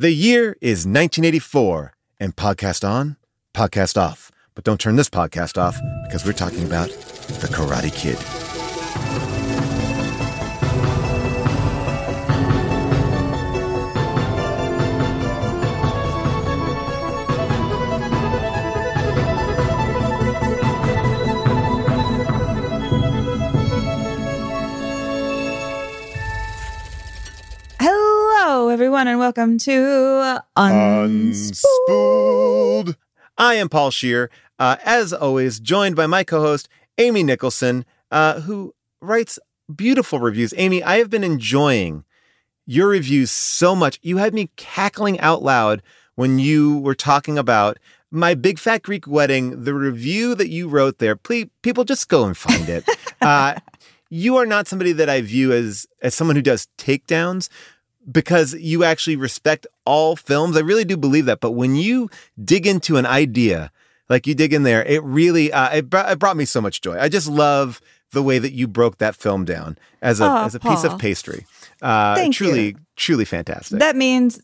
The year is 1984, and podcast on, podcast off. But don't turn this podcast off because we're talking about The Karate Kid. Everyone, and welcome to Unspooled. Unspooled. I am Paul Scheer, uh, as always, joined by my co host, Amy Nicholson, uh, who writes beautiful reviews. Amy, I have been enjoying your reviews so much. You had me cackling out loud when you were talking about my big fat Greek wedding, the review that you wrote there. Please, people, just go and find it. uh, you are not somebody that I view as as someone who does takedowns because you actually respect all films. I really do believe that. But when you dig into an idea like you dig in there, it really uh, it, br- it brought me so much joy. I just love the way that you broke that film down as a Aw, as a piece Paul. of pastry. Uh, Thank truly, you. truly fantastic. That means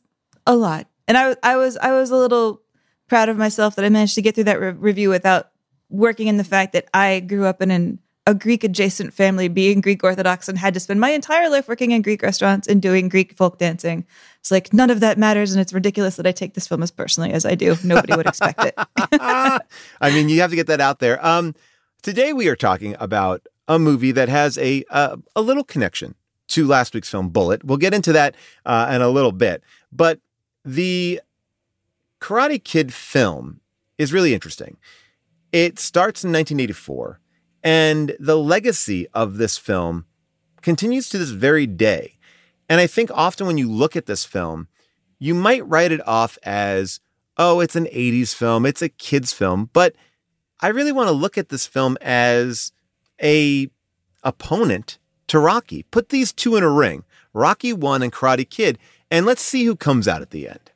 a lot. And I, I was, I was a little proud of myself that I managed to get through that re- review without working in the fact that I grew up in an, a Greek adjacent family, being Greek Orthodox, and had to spend my entire life working in Greek restaurants and doing Greek folk dancing. It's like none of that matters, and it's ridiculous that I take this film as personally as I do. Nobody would expect it. I mean, you have to get that out there. Um, today we are talking about a movie that has a uh, a little connection to last week's film Bullet. We'll get into that uh, in a little bit, but the Karate Kid film is really interesting. It starts in 1984, and the legacy of this film continues to this very day. And I think often when you look at this film, you might write it off as, oh, it's an 80s film, it's a kids film, but I really want to look at this film as a opponent to Rocky. Put these two in a ring, Rocky 1 and Karate Kid, and let's see who comes out at the end.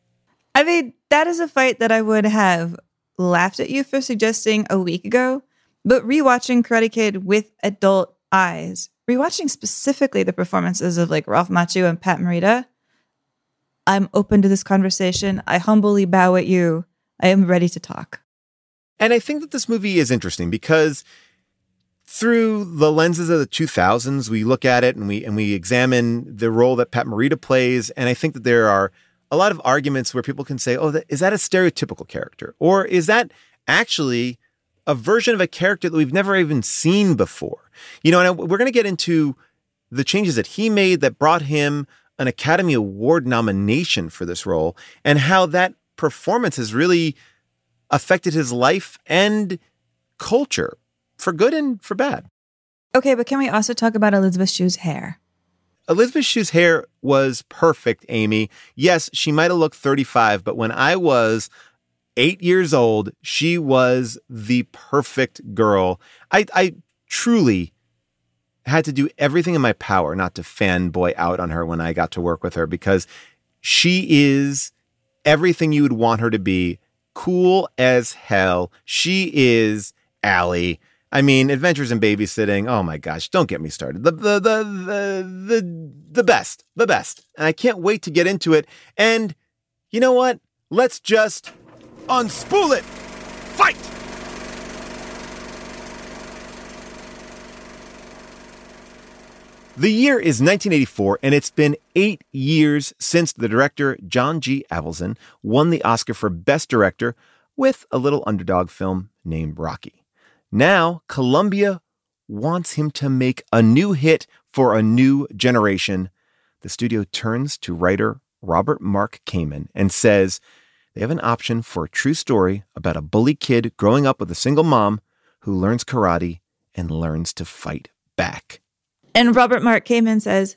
I mean, that is a fight that I would have laughed at you for suggesting a week ago, but rewatching Karate Kid with adult eyes, rewatching specifically the performances of like Ralph Macchio and Pat Morita, I'm open to this conversation. I humbly bow at you. I am ready to talk. And I think that this movie is interesting because through the lenses of the 2000s, we look at it and we and we examine the role that Pat Morita plays. And I think that there are a lot of arguments where people can say, "Oh, that, is that a stereotypical character, or is that actually a version of a character that we've never even seen before?" You know, and we're going to get into the changes that he made that brought him an Academy Award nomination for this role, and how that performance has really affected his life and culture for good and for bad. Okay, but can we also talk about Elizabeth Shue's hair? Elizabeth Shue's hair was perfect, Amy. Yes, she might have looked 35, but when I was eight years old, she was the perfect girl. I, I truly had to do everything in my power not to fanboy out on her when I got to work with her because she is everything you would want her to be cool as hell. She is Allie. I mean, Adventures in Babysitting. Oh my gosh, don't get me started. The the the the the, the best, the best. And I can't wait to get into it. And you know what? Let's just unspool it. Fight! The year is 1984, and it's been eight years since the director John G. Avildsen won the Oscar for Best Director with a little underdog film named Rocky. Now, Columbia wants him to make a new hit for a new generation. The studio turns to writer Robert Mark Kamen and says they have an option for a true story about a bully kid growing up with a single mom who learns karate and learns to fight back. And Robert Mark Kamen says,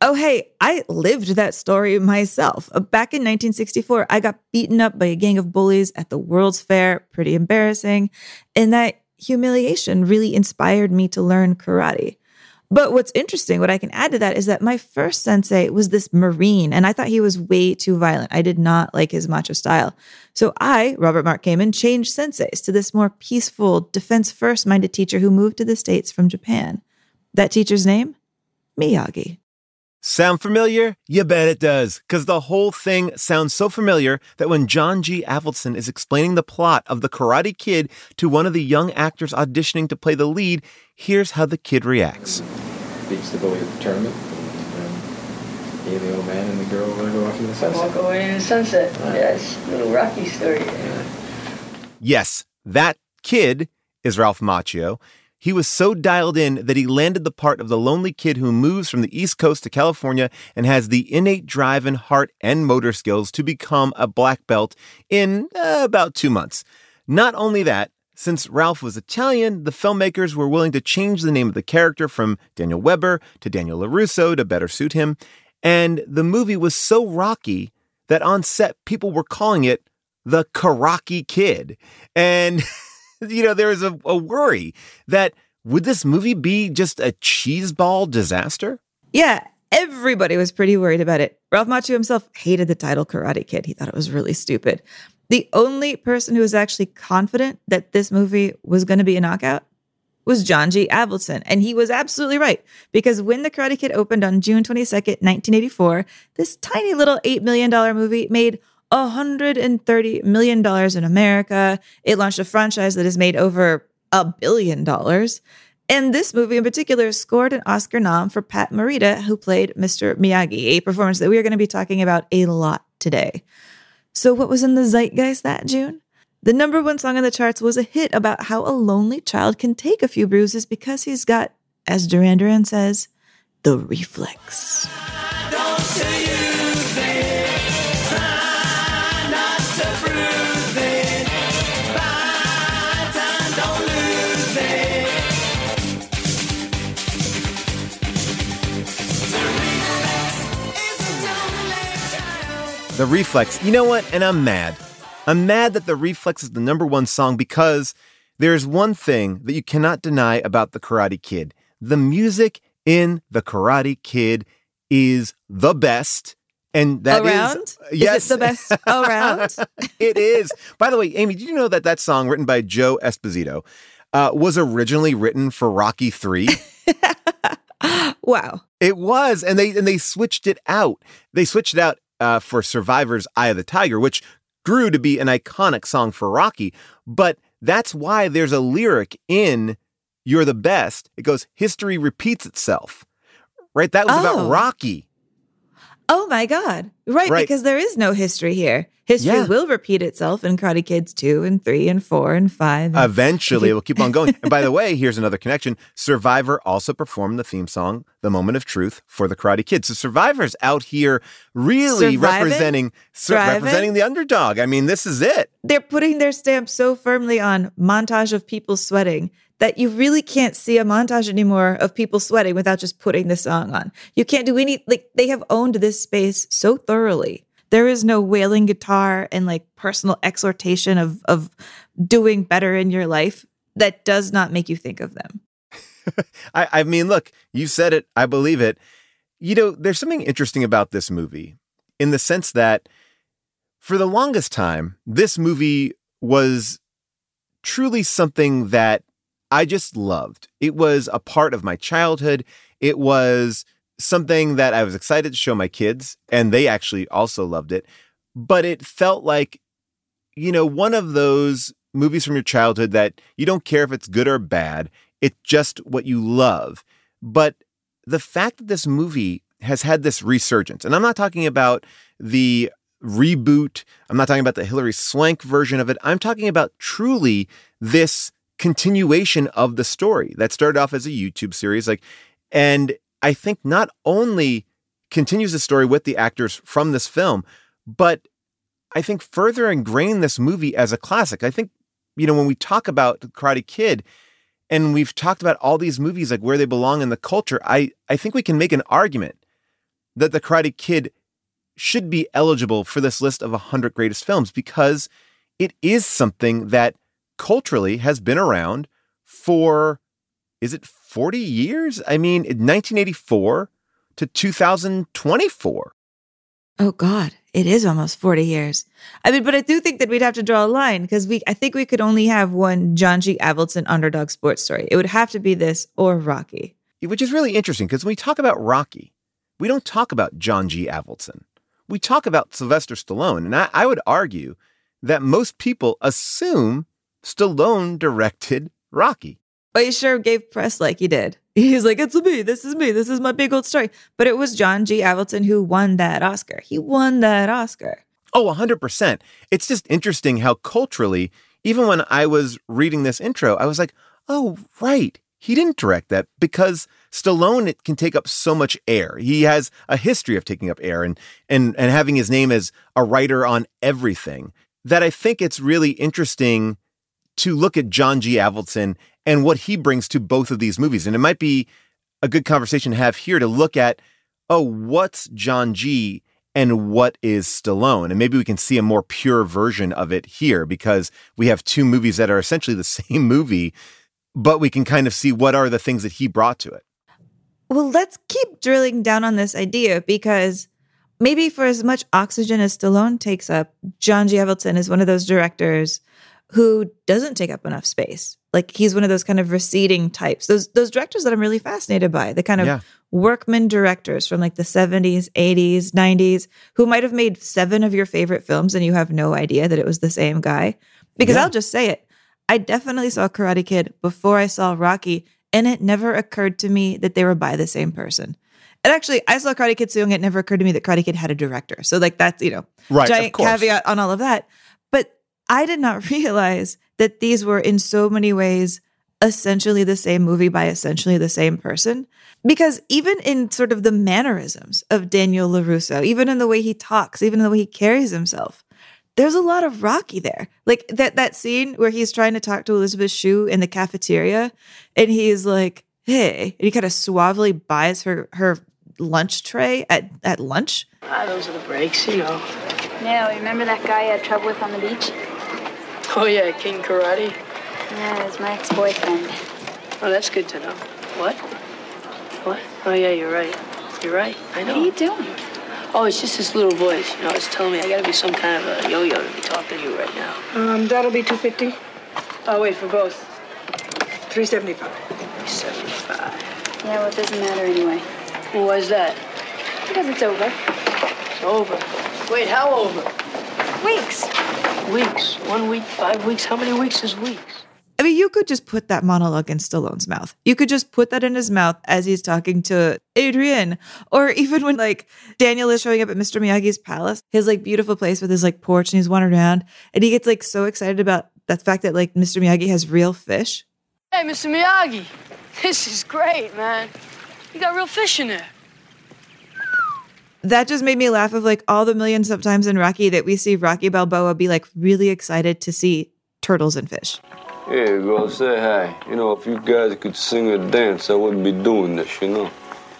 Oh, hey, I lived that story myself. Uh, back in 1964, I got beaten up by a gang of bullies at the World's Fair. Pretty embarrassing. And that humiliation really inspired me to learn karate. But what's interesting, what I can add to that is that my first sensei was this Marine, and I thought he was way too violent. I did not like his macho style. So I, Robert Mark Kamen, changed senseis to this more peaceful, defense first minded teacher who moved to the States from Japan. That teacher's name? Miyagi. Sound familiar? You bet it does, because the whole thing sounds so familiar that when John G. Avildsen is explaining the plot of The Karate Kid to one of the young actors auditioning to play the lead, here's how the kid reacts. Beats the bully at the tournament, and he and the old man and the girl want to go off in the sunset. Walk away in the sunset. Yes, little Rocky story. Yes, that kid is Ralph Macchio. He was so dialed in that he landed the part of the lonely kid who moves from the East Coast to California and has the innate drive and heart and motor skills to become a black belt in uh, about two months. Not only that, since Ralph was Italian, the filmmakers were willing to change the name of the character from Daniel Weber to Daniel LaRusso to better suit him. And the movie was so rocky that on set, people were calling it the Karaki Kid. And. you know, there was a, a worry that would this movie be just a cheeseball disaster? Yeah, everybody was pretty worried about it. Ralph Macchio himself hated the title Karate Kid. He thought it was really stupid. The only person who was actually confident that this movie was going to be a knockout was John G. Avildsen. And he was absolutely right because when The Karate Kid opened on June 22nd, 1984, this tiny little $8 million movie made $130 million in America. It launched a franchise that has made over a billion dollars. And this movie in particular scored an Oscar nom for Pat Morita, who played Mr. Miyagi, a performance that we are going to be talking about a lot today. So, what was in the zeitgeist that June? The number one song on the charts was a hit about how a lonely child can take a few bruises because he's got, as Duran Duran says, the reflex. The Reflex. You know what? And I'm mad. I'm mad that The Reflex is the number one song because there's one thing that you cannot deny about The Karate Kid. The music in The Karate Kid is the best. And that around? is yes, is the best around. it is. By the way, Amy, did you know that that song written by Joe Esposito uh, was originally written for Rocky Three? wow, it was, and they and they switched it out. They switched it out uh, for Survivor's Eye of the Tiger, which grew to be an iconic song for Rocky. But that's why there's a lyric in You're the Best. It goes, History repeats itself. Right? That was oh. about Rocky. Oh my God. Right, right, because there is no history here. History yeah. will repeat itself in Karate Kids 2 and 3 and 4 and 5. And Eventually, it will keep on going. and by the way, here's another connection. Survivor also performed the theme song, The Moment of Truth, for the Karate Kids. So Survivor's out here really Surviving, representing representing the underdog. I mean, this is it. They're putting their stamp so firmly on montage of people sweating that you really can't see a montage anymore of people sweating without just putting the song on. You can't do any, like, they have owned this space so thoroughly. There is no wailing guitar and like personal exhortation of, of doing better in your life that does not make you think of them. I, I mean, look, you said it. I believe it. You know, there's something interesting about this movie in the sense that for the longest time, this movie was truly something that I just loved. It was a part of my childhood. It was something that I was excited to show my kids, and they actually also loved it. But it felt like, you know, one of those movies from your childhood that you don't care if it's good or bad, it's just what you love. But the fact that this movie has had this resurgence, and I'm not talking about the reboot, I'm not talking about the Hilary Swank version of it, I'm talking about truly this continuation of the story that started off as a YouTube series. Like, and I think not only continues the story with the actors from this film, but I think further ingrain this movie as a classic. I think, you know, when we talk about Karate Kid and we've talked about all these movies, like where they belong in the culture, I, I think we can make an argument that the Karate Kid should be eligible for this list of 100 greatest films because it is something that culturally has been around for, is it 40 years? I mean, 1984 to 2024. Oh God, it is almost 40 years. I mean, but I do think that we'd have to draw a line because we I think we could only have one John G. Avildsen underdog sports story. It would have to be this or Rocky. Which is really interesting because when we talk about Rocky, we don't talk about John G. Avildsen. We talk about Sylvester Stallone. And I, I would argue that most people assume Stallone directed Rocky. But he sure gave press like he did. He's like, it's me. This is me. This is my big old story. But it was John G. Avildsen who won that Oscar. He won that Oscar. Oh, 100%. It's just interesting how culturally, even when I was reading this intro, I was like, oh, right. He didn't direct that because Stallone it can take up so much air. He has a history of taking up air and and and having his name as a writer on everything. That I think it's really interesting to look at John G. Avildsen and what he brings to both of these movies. And it might be a good conversation to have here to look at, oh, what's John G. and what is Stallone? And maybe we can see a more pure version of it here because we have two movies that are essentially the same movie, but we can kind of see what are the things that he brought to it. Well, let's keep drilling down on this idea because maybe for as much oxygen as Stallone takes up, John G. Avildsen is one of those directors who doesn't take up enough space. Like he's one of those kind of receding types. Those those directors that I'm really fascinated by, the kind of Yeah. workman directors from like the 70s, 80s, 90s who might have made 7 of your favorite films and you have no idea that it was the same guy. Because Yeah. I'll just say it. I definitely saw Karate Kid before I saw Rocky and it never occurred to me that they were by the same person. And actually, I saw Karate Kid so young, it never occurred to me that Karate Kid had a director. So, like, that's, you know, Right, giant caveat on all of that. But I did not realize that these were in so many ways essentially the same movie by essentially the same person. Because even in sort of the mannerisms of Daniel LaRusso, even in the way he talks, even in the way he carries himself, there's a lot of Rocky there. Like that that scene where he's trying to talk to Elizabeth Shue in the cafeteria and he's like, hey, and he kind of suavely buys her her lunch tray at, at lunch. Ah, those are the breaks, you know. Yeah, remember that guy I had trouble with on the beach? Oh yeah, King Karate. Yeah, it was my ex-boyfriend. Oh, that's good to know. What? What? Oh yeah, you're right. You're right. I know. What are you doing? Oh, it's just this little voice. You know, it's telling me I gotta be some kind of a yo-yo to be talking to you right now. Um, that'll be 250. Oh, wait, for both. 375. 375. Yeah, well, it doesn't matter anyway. Well, why's that? Because it's over. It's over. Wait, how over? Weeks. Weeks. One week, five weeks. How many weeks is weeks? I mean, you could just put that monologue in Stallone's mouth. You could just put that in his mouth as he's talking to Adrian. Or even when like Daniel is showing up at Mr. Miyagi's palace, his like beautiful place with his like porch and he's wandering around and he gets like so excited about the fact that like Mr. Miyagi has real fish. Hey, Mr. Miyagi. This is great, man. You got real fish in there. That just made me laugh of like all the millions of times in Rocky that we see Rocky Balboa be like really excited to see turtles and fish. Here you go, say hi. You know, if you guys could sing or dance, I wouldn't be doing this, you know.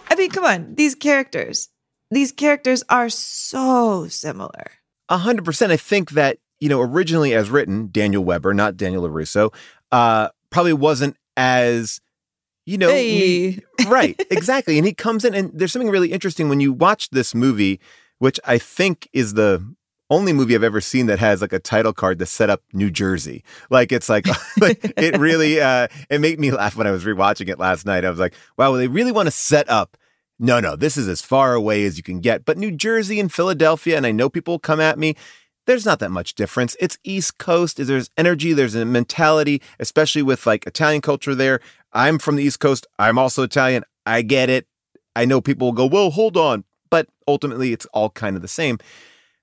I mean, come on, these characters, these characters are so similar. A hundred percent. I think that you know originally as written, Daniel Weber, not Daniel Larusso, uh, probably wasn't as you know Hey. Right exactly. And he comes in, and there's something really interesting when you watch this movie, which I think is the only movie I've ever seen that has like a title card to set up New Jersey. Like it's like, like it really uh it made me laugh when I was rewatching it last night. I was like, wow, they really want to set up no, no, this is as far away as you can get. But New Jersey and Philadelphia, and I know people come at me, there's not that much difference. It's East Coast. There's energy, there's a mentality, especially with like Italian culture there. I'm from the East Coast. I'm also Italian. I get it. I know people will go, well, hold on. But ultimately, it's all kind of the same.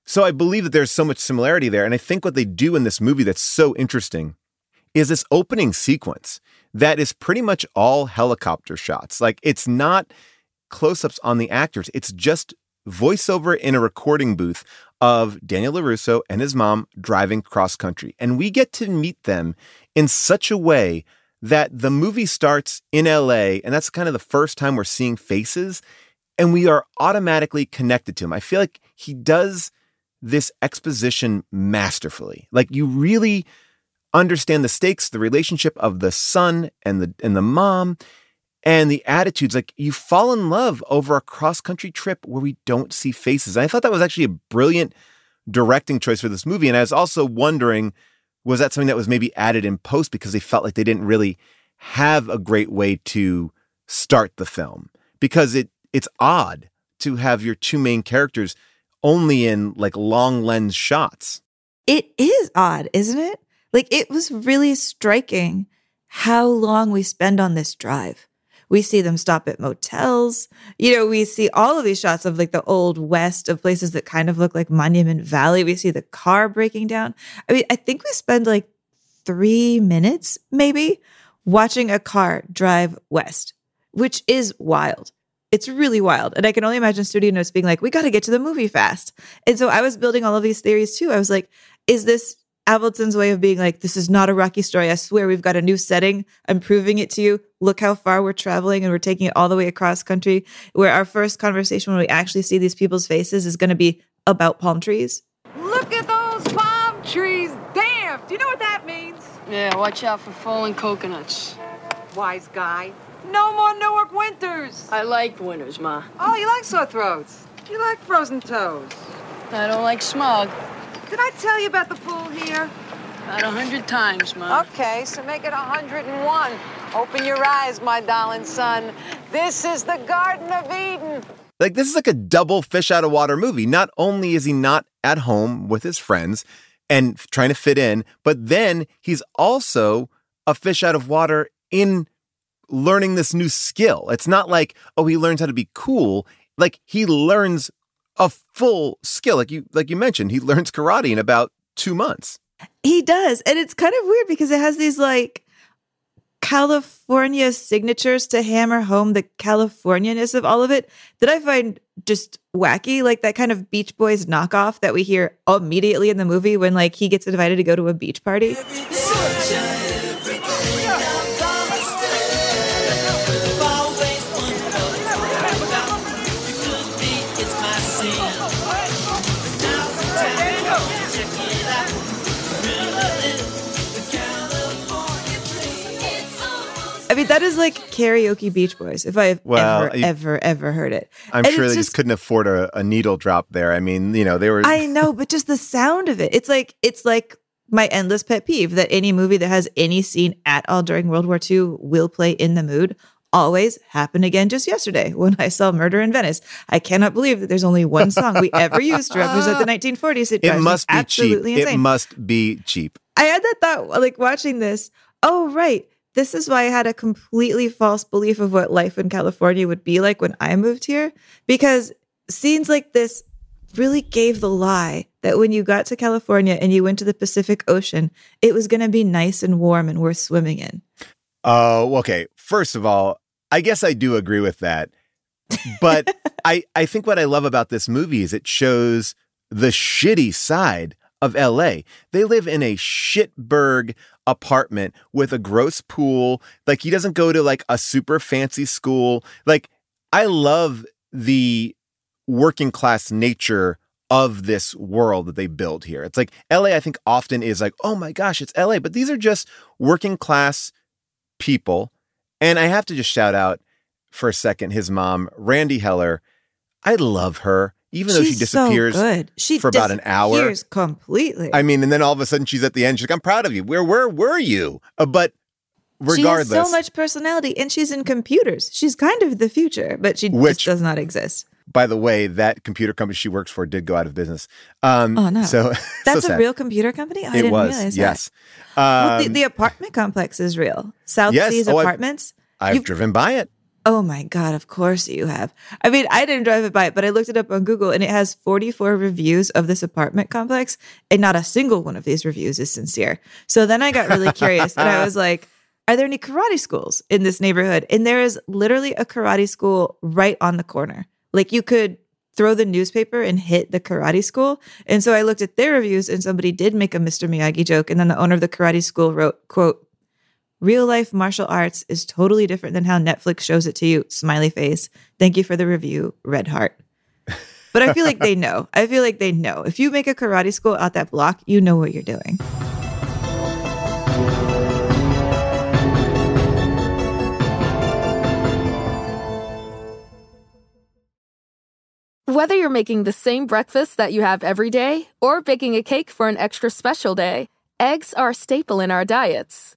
So I believe that there's so much similarity there. And I think what they do in this movie that's so interesting is this opening sequence that is pretty much all helicopter shots. Like it's not close ups on the actors, it's just voiceover in a recording booth of Daniel LaRusso and his mom driving cross country. And we get to meet them in such a way that the movie starts in LA, and that's kind of the first time we're seeing faces, and we are automatically connected to him. I feel like he does this exposition masterfully. Like you really understand the stakes, the relationship of the son and the and the mom and the attitudes. Like you fall in love over a cross country trip where we don't see faces. And I thought that was actually a brilliant directing choice for this movie. And I was also wondering, was that something that was maybe added in post because they felt like they didn't really have a great way to start the film? Because it it's odd to have your two main characters only in like long lens shots. It is odd, isn't it? Like it was really striking how long we spend on this drive. We see them stop at motels. You know, we see all of these shots of like the old west of places that kind of look like Monument Valley. We see the car breaking down. I mean, I think we spend like three minutes maybe watching a car drive west, which is wild. It's really wild. And I can only imagine studio notes being like, we got to get to the movie fast. And so I was building all of these theories too. I was like, is this Avildsen's way of being like, this is not a Rocky story. I swear we've got a new setting. I'm proving it to you. Look how far we're traveling and we're taking it all the way across country. Where our first conversation when we actually see these people's faces is going to be about palm trees. Look at those palm trees. Damn. Do you know what that means? Yeah, watch out for falling coconuts. Wise guy. No more Newark winters. I like winters, Ma. Oh, you like sore throats. You like frozen toes. I don't like smog. Did I tell you about the pool here? About a hundred times, Mom. Okay, so make it a 101. Open your eyes, my darling son. This is the Garden of Eden. Like this is like a double fish out of water movie. Not only is he not at home with his friends and trying to fit in, but then he's also a fish out of water in learning this new skill. It's not like, oh, he learns how to be cool. Like he learns a full skill. Like you like you mentioned, he learns karate in about two months. He does. And it's kind of weird because it has these like California signatures to hammer home the Californianess of all of it that I find just wacky. Like that kind of Beach Boys knockoff that we hear immediately in the movie when like he gets invited to go to a beach party. That is like karaoke Beach Boys, if I've Well, ever, you- ever, ever heard it. I'm And sure they just couldn't afford a, a needle drop there. I mean, you know, they were I know, but just the sound of it. It's like it's like my endless pet peeve that any movie that has any scene at all during World War II will play in the mood. Always happened again just yesterday when I saw Murder in Venice. I cannot believe that there's only one song we ever used to represent the 1940s. It, it must be cheap. absolutely It must be cheap. I had that thought like watching this. Oh, right. This is why I had a completely false belief of what life in California would be like when I moved here. Because scenes like this really gave the lie that when you got to California and you went to the Pacific Ocean, it was going to be nice and warm and worth swimming in. Oh, okay. First of all, I guess I do agree with that. But I, I think what I love about this movie is it shows the shitty side of LA. They live in a shitberg apartment with a gross pool. Like he doesn't go to like a super fancy school. Like I love the working class nature of this world that they build here. It's like LA, I think often is like, oh my gosh, it's LA. But these are just working class people. And I have to just shout out for a second his mom, Randee Heller. I love her even though she She's so disappears good. She for about an hour. She disappears completely. I mean, and then all of a sudden she's at the end. She's like, "I'm proud of you. Where where were you?" Uh, but regardless, she has so much personality, and she's in computers. She's kind of the future, but she Which- just does not exist. by the way, that computer company she works for did go out of business. Um, Oh, no. So That's so a real computer company. Oh, I it didn't was realize yes. that. Well, the, Um, the apartment complex is real. South Yes. Seas Oh, Apartments. I've You've- driven by it. Oh my God, of course you have. I mean, I didn't drive it by, it, but I looked it up on Google and it has 44 reviews of this apartment complex, and not a single one of these reviews is sincere. So then I got really curious and I was like, are there any karate schools in this neighborhood? And there is literally a karate school right on the corner. Like you could throw the newspaper and hit the karate school. And so I looked at their reviews and somebody did make a Mr. Miyagi joke. And then the owner of the karate school wrote, quote, Real life martial arts is totally different than how Netflix shows it to you. Smiley face. Thank you for the review, Red Heart. But I feel like they know. I feel like they know. If you make a karate school out that block, you know what you're doing. Whether you're making the same breakfast that you have every day or baking a cake for an extra special day, eggs are a staple in our diets.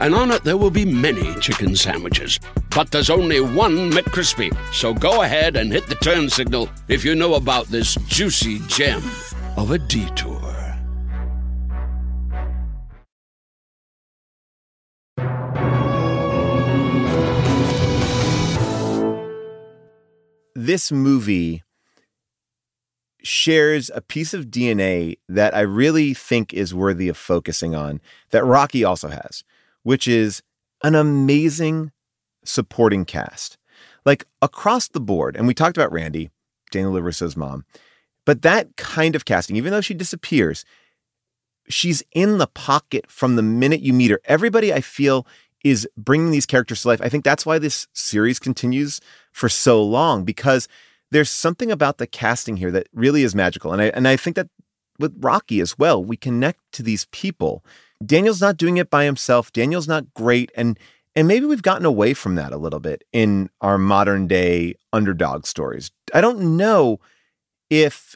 and on it there will be many chicken sandwiches. But there's only one McCrispy. So go ahead and hit the turn signal if you know about this juicy gem of a detour. this movie shares a piece of DNA that I really think is worthy of focusing on that Rocky also has, which is an amazing supporting cast. Like across the board, and we talked about Randee, Daniel LaRusso's mom, but that kind of casting, even though she disappears, she's in the pocket from the minute you meet her. Everybody I feel is bringing these characters to life. I think that's why this series continues for so long because there's something about the casting here that really is magical. And I and I think that with Rocky as well, we connect to these people. Daniel's not doing it by himself. Daniel's not great and and maybe we've gotten away from that a little bit in our modern day underdog stories. I don't know if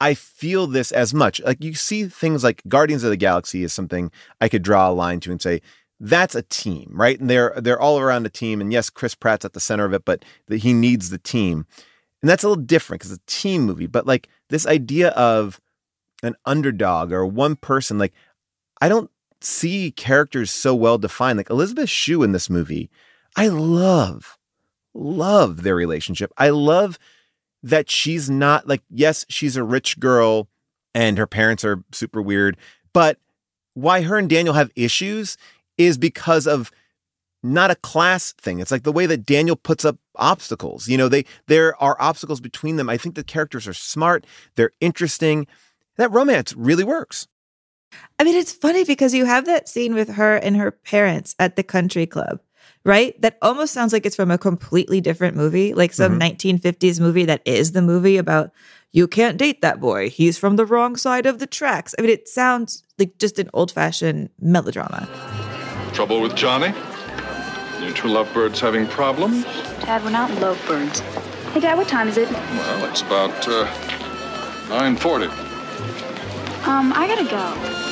I feel this as much. Like you see things like Guardians of the Galaxy is something I could draw a line to and say that's a team, right? And they're they're all around a team. And yes, Chris Pratt's at the center of it, but the, he needs the team. And that's a little different because it's a team movie. But like this idea of an underdog or one person, like I don't see characters so well defined. Like Elizabeth Shue in this movie, I love, love their relationship. I love that she's not like, yes, she's a rich girl and her parents are super weird, but why her and Daniel have issues is because of not a class thing. It's like the way that Daniel puts up obstacles. You know, they there are obstacles between them. I think the characters are smart, they're interesting. That romance really works. I mean, it's funny because you have that scene with her and her parents at the country club, right? That almost sounds like it's from a completely different movie, like some Mhm. 1950s movie that is the movie about you can't date that boy. He's from the wrong side of the tracks. I mean, it sounds like just an old fashioned melodrama. Trouble with Johnny? You two lovebirds having problems? Dad, we're not lovebirds. Hey, Dad, what time is it? Well, it's about uh, 9.40. Um, I gotta go.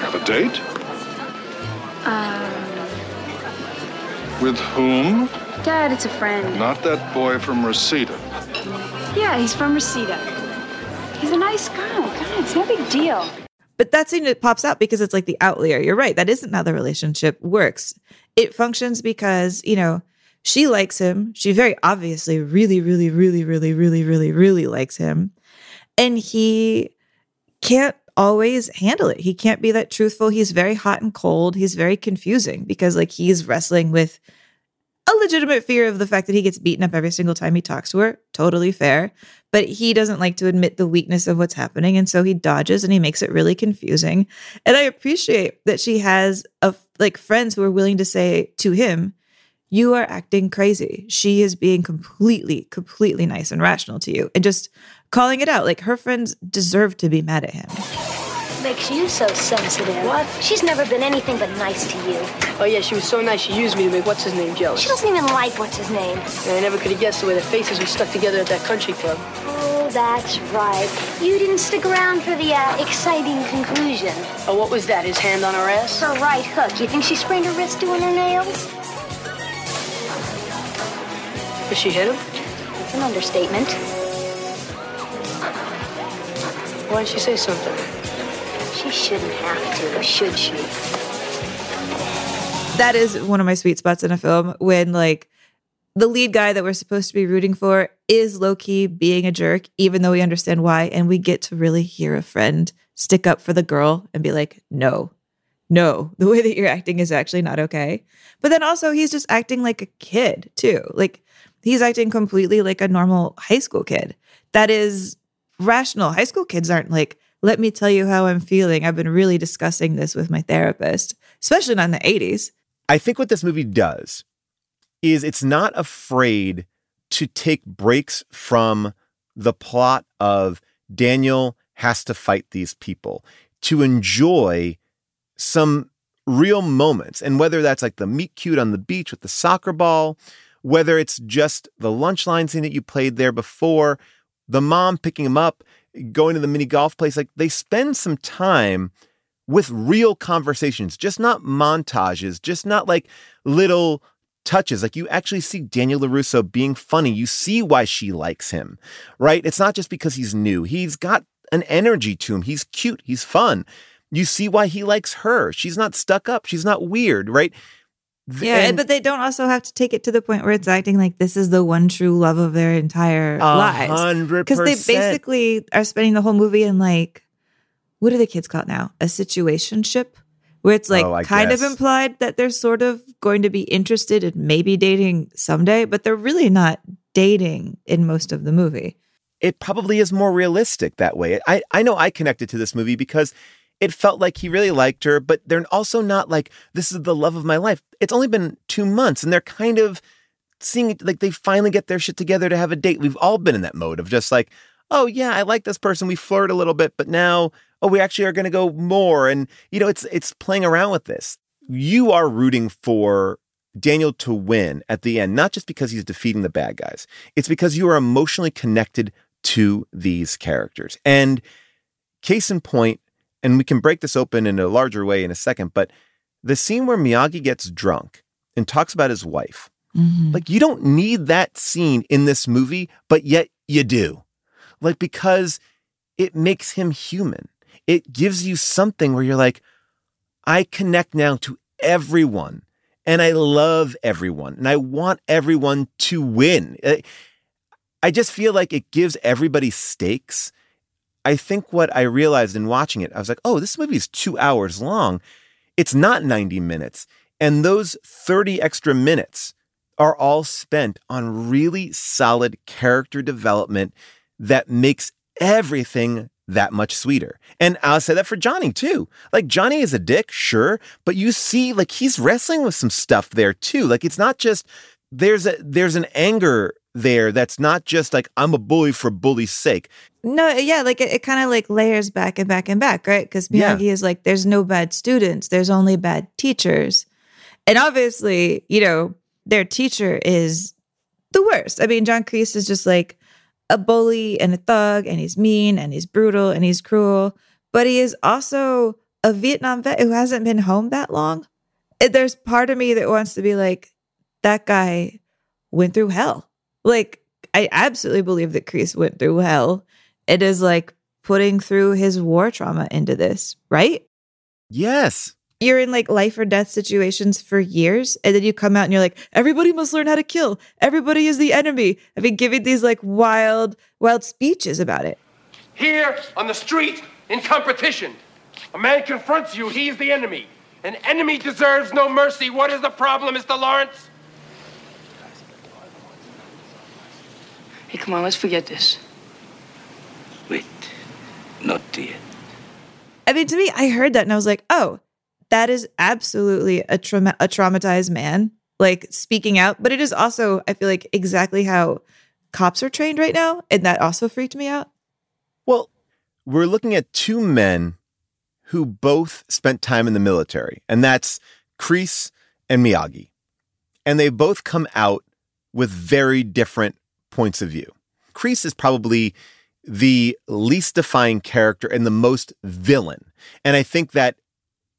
Did you have a date? Um, With whom? Dad, it's a friend. Not that boy from Reseda. Yeah, he's from Reseda. He's a nice guy. God, it's no big deal. But that scene it pops out because it's like the outlier. You're right. That isn't how the relationship works. It functions because, you know, she likes him. She very obviously really, really, really, really, really, really, really likes him. And he can't always handle it. He can't be that truthful. He's very hot and cold. He's very confusing because like he's wrestling with a legitimate fear of the fact that he gets beaten up every single time he talks to her. Totally fair. But he doesn't like to admit the weakness of what's happening. And so he dodges and he makes it really confusing. And I appreciate that she has a, like friends who are willing to say to him, you are acting crazy. She is being completely, completely nice and rational to you and just calling it out. Like her friends deserve to be mad at him. Makes you so sensitive. What? She's never been anything but nice to you. Oh, yeah, she was so nice she used me to make what's his name jealous. She doesn't even like what's his name. And I never could have guessed the way the faces were stuck together at that country club. Oh, that's right. You didn't stick around for the uh, exciting conclusion. Oh, what was that? His hand on her ass? Her right hook. You think she sprained her wrist doing her nails? Did she hit him? It's an understatement. Why didn't she say something? She shouldn't have to, should she? That is one of my sweet spots in a film when like the lead guy that we're supposed to be rooting for is low key being a jerk, even though we understand why. And we get to really hear a friend stick up for the girl and be like, no, no, the way that you're acting is actually not okay. But then also, he's just acting like a kid too. Like he's acting completely like a normal high school kid. That is rational. High school kids aren't like, let me tell you how I'm feeling. I've been really discussing this with my therapist, especially not in the 80s. I think what this movie does is it's not afraid to take breaks from the plot of Daniel has to fight these people to enjoy some real moments. And whether that's like the meet cute on the beach with the soccer ball, whether it's just the lunch line scene that you played there before, the mom picking him up, going to the mini golf place, like they spend some time with real conversations, just not montages, just not like little touches. Like you actually see Daniel LaRusso being funny. You see why she likes him, right? It's not just because he's new. He's got an energy to him. He's cute. He's fun. You see why he likes her. She's not stuck up. She's not weird, right? Yeah, and, but they don't also have to take it to the point where it's acting like this is the one true love of their entire lives. Because they basically are spending the whole movie in like, what are the kids call it now? A situationship, where it's like Oh, kind guess. of implied that they're sort of going to be interested in maybe dating someday, but they're really not dating in most of the movie. it probably is more realistic that way. I, I know I connected to this movie because it felt like he really liked her, but they're also not like, this is the love of my life. It's only been two months and they're kind of seeing it like they finally get their shit together to have a date. We've all been in that mode of just like, oh yeah, I like this person. We flirt a little bit, but now, oh, we actually are going to go more. And, you know, it's, it's playing around with this. You are rooting for Daniel to win at the end, not just because he's defeating the bad guys. It's because you are emotionally connected to these characters. And case in point, and we can break this open in a larger way in a second, but the scene where Miyagi gets drunk and talks about his wife. Mm-hmm. Like, you don't need that scene in this movie, but yet you do. Like, because it makes him human. It gives you something where you're like, I connect now to everyone and I love everyone and I want everyone to win. I- I just feel like it gives everybody stakes. I think what I realized in watching it, I was like, oh, this movie is two hours long. It's not 90 minutes. And those 30 extra minutes are all spent on really solid character development that makes everything that much sweeter. And I'll say that for Johnny too. Like Johnny is a dick, sure, but you see like he's wrestling with some stuff there too. Like it's not just there's a there's an anger there that's not just like I'm a bully for bully's sake. No, yeah, like it, it kind of like layers back and back and back, right? Because Yeah. Miyagi is like, there's no bad students, there's only bad teachers. And obviously, you know, their teacher is the worst. I mean, John Kreese is just like a bully and a thug, and he's mean and he's brutal and he's cruel, but he is also a Vietnam vet who hasn't been home that long. There's part of me that wants to be like, that guy went through hell. Like, I absolutely believe that Kreese went through hell. It is like putting through his war trauma into this, right? Yes. You're in like life or death situations for years, and then you come out and you're like, everybody must learn how to kill. Everybody is the enemy. I've been giving these like wild, wild speeches about it. Here on the street in competition, a man confronts you. He's the enemy. An enemy deserves no mercy. What is the problem, Mr. Lawrence? Hey, come on, let's forget this. Wait, not yet. I mean, to me, I heard that and I was like, oh, that is absolutely a, trauma- a traumatized man, like speaking out. But it is also, I feel like, exactly how cops are trained right now. And that also freaked me out. Well, we're looking at two men who both spent time in the military, and that's Kreese and Miyagi. And they both come out with very different points of view. Kreese is probably the least defined character and the most villain. And I think that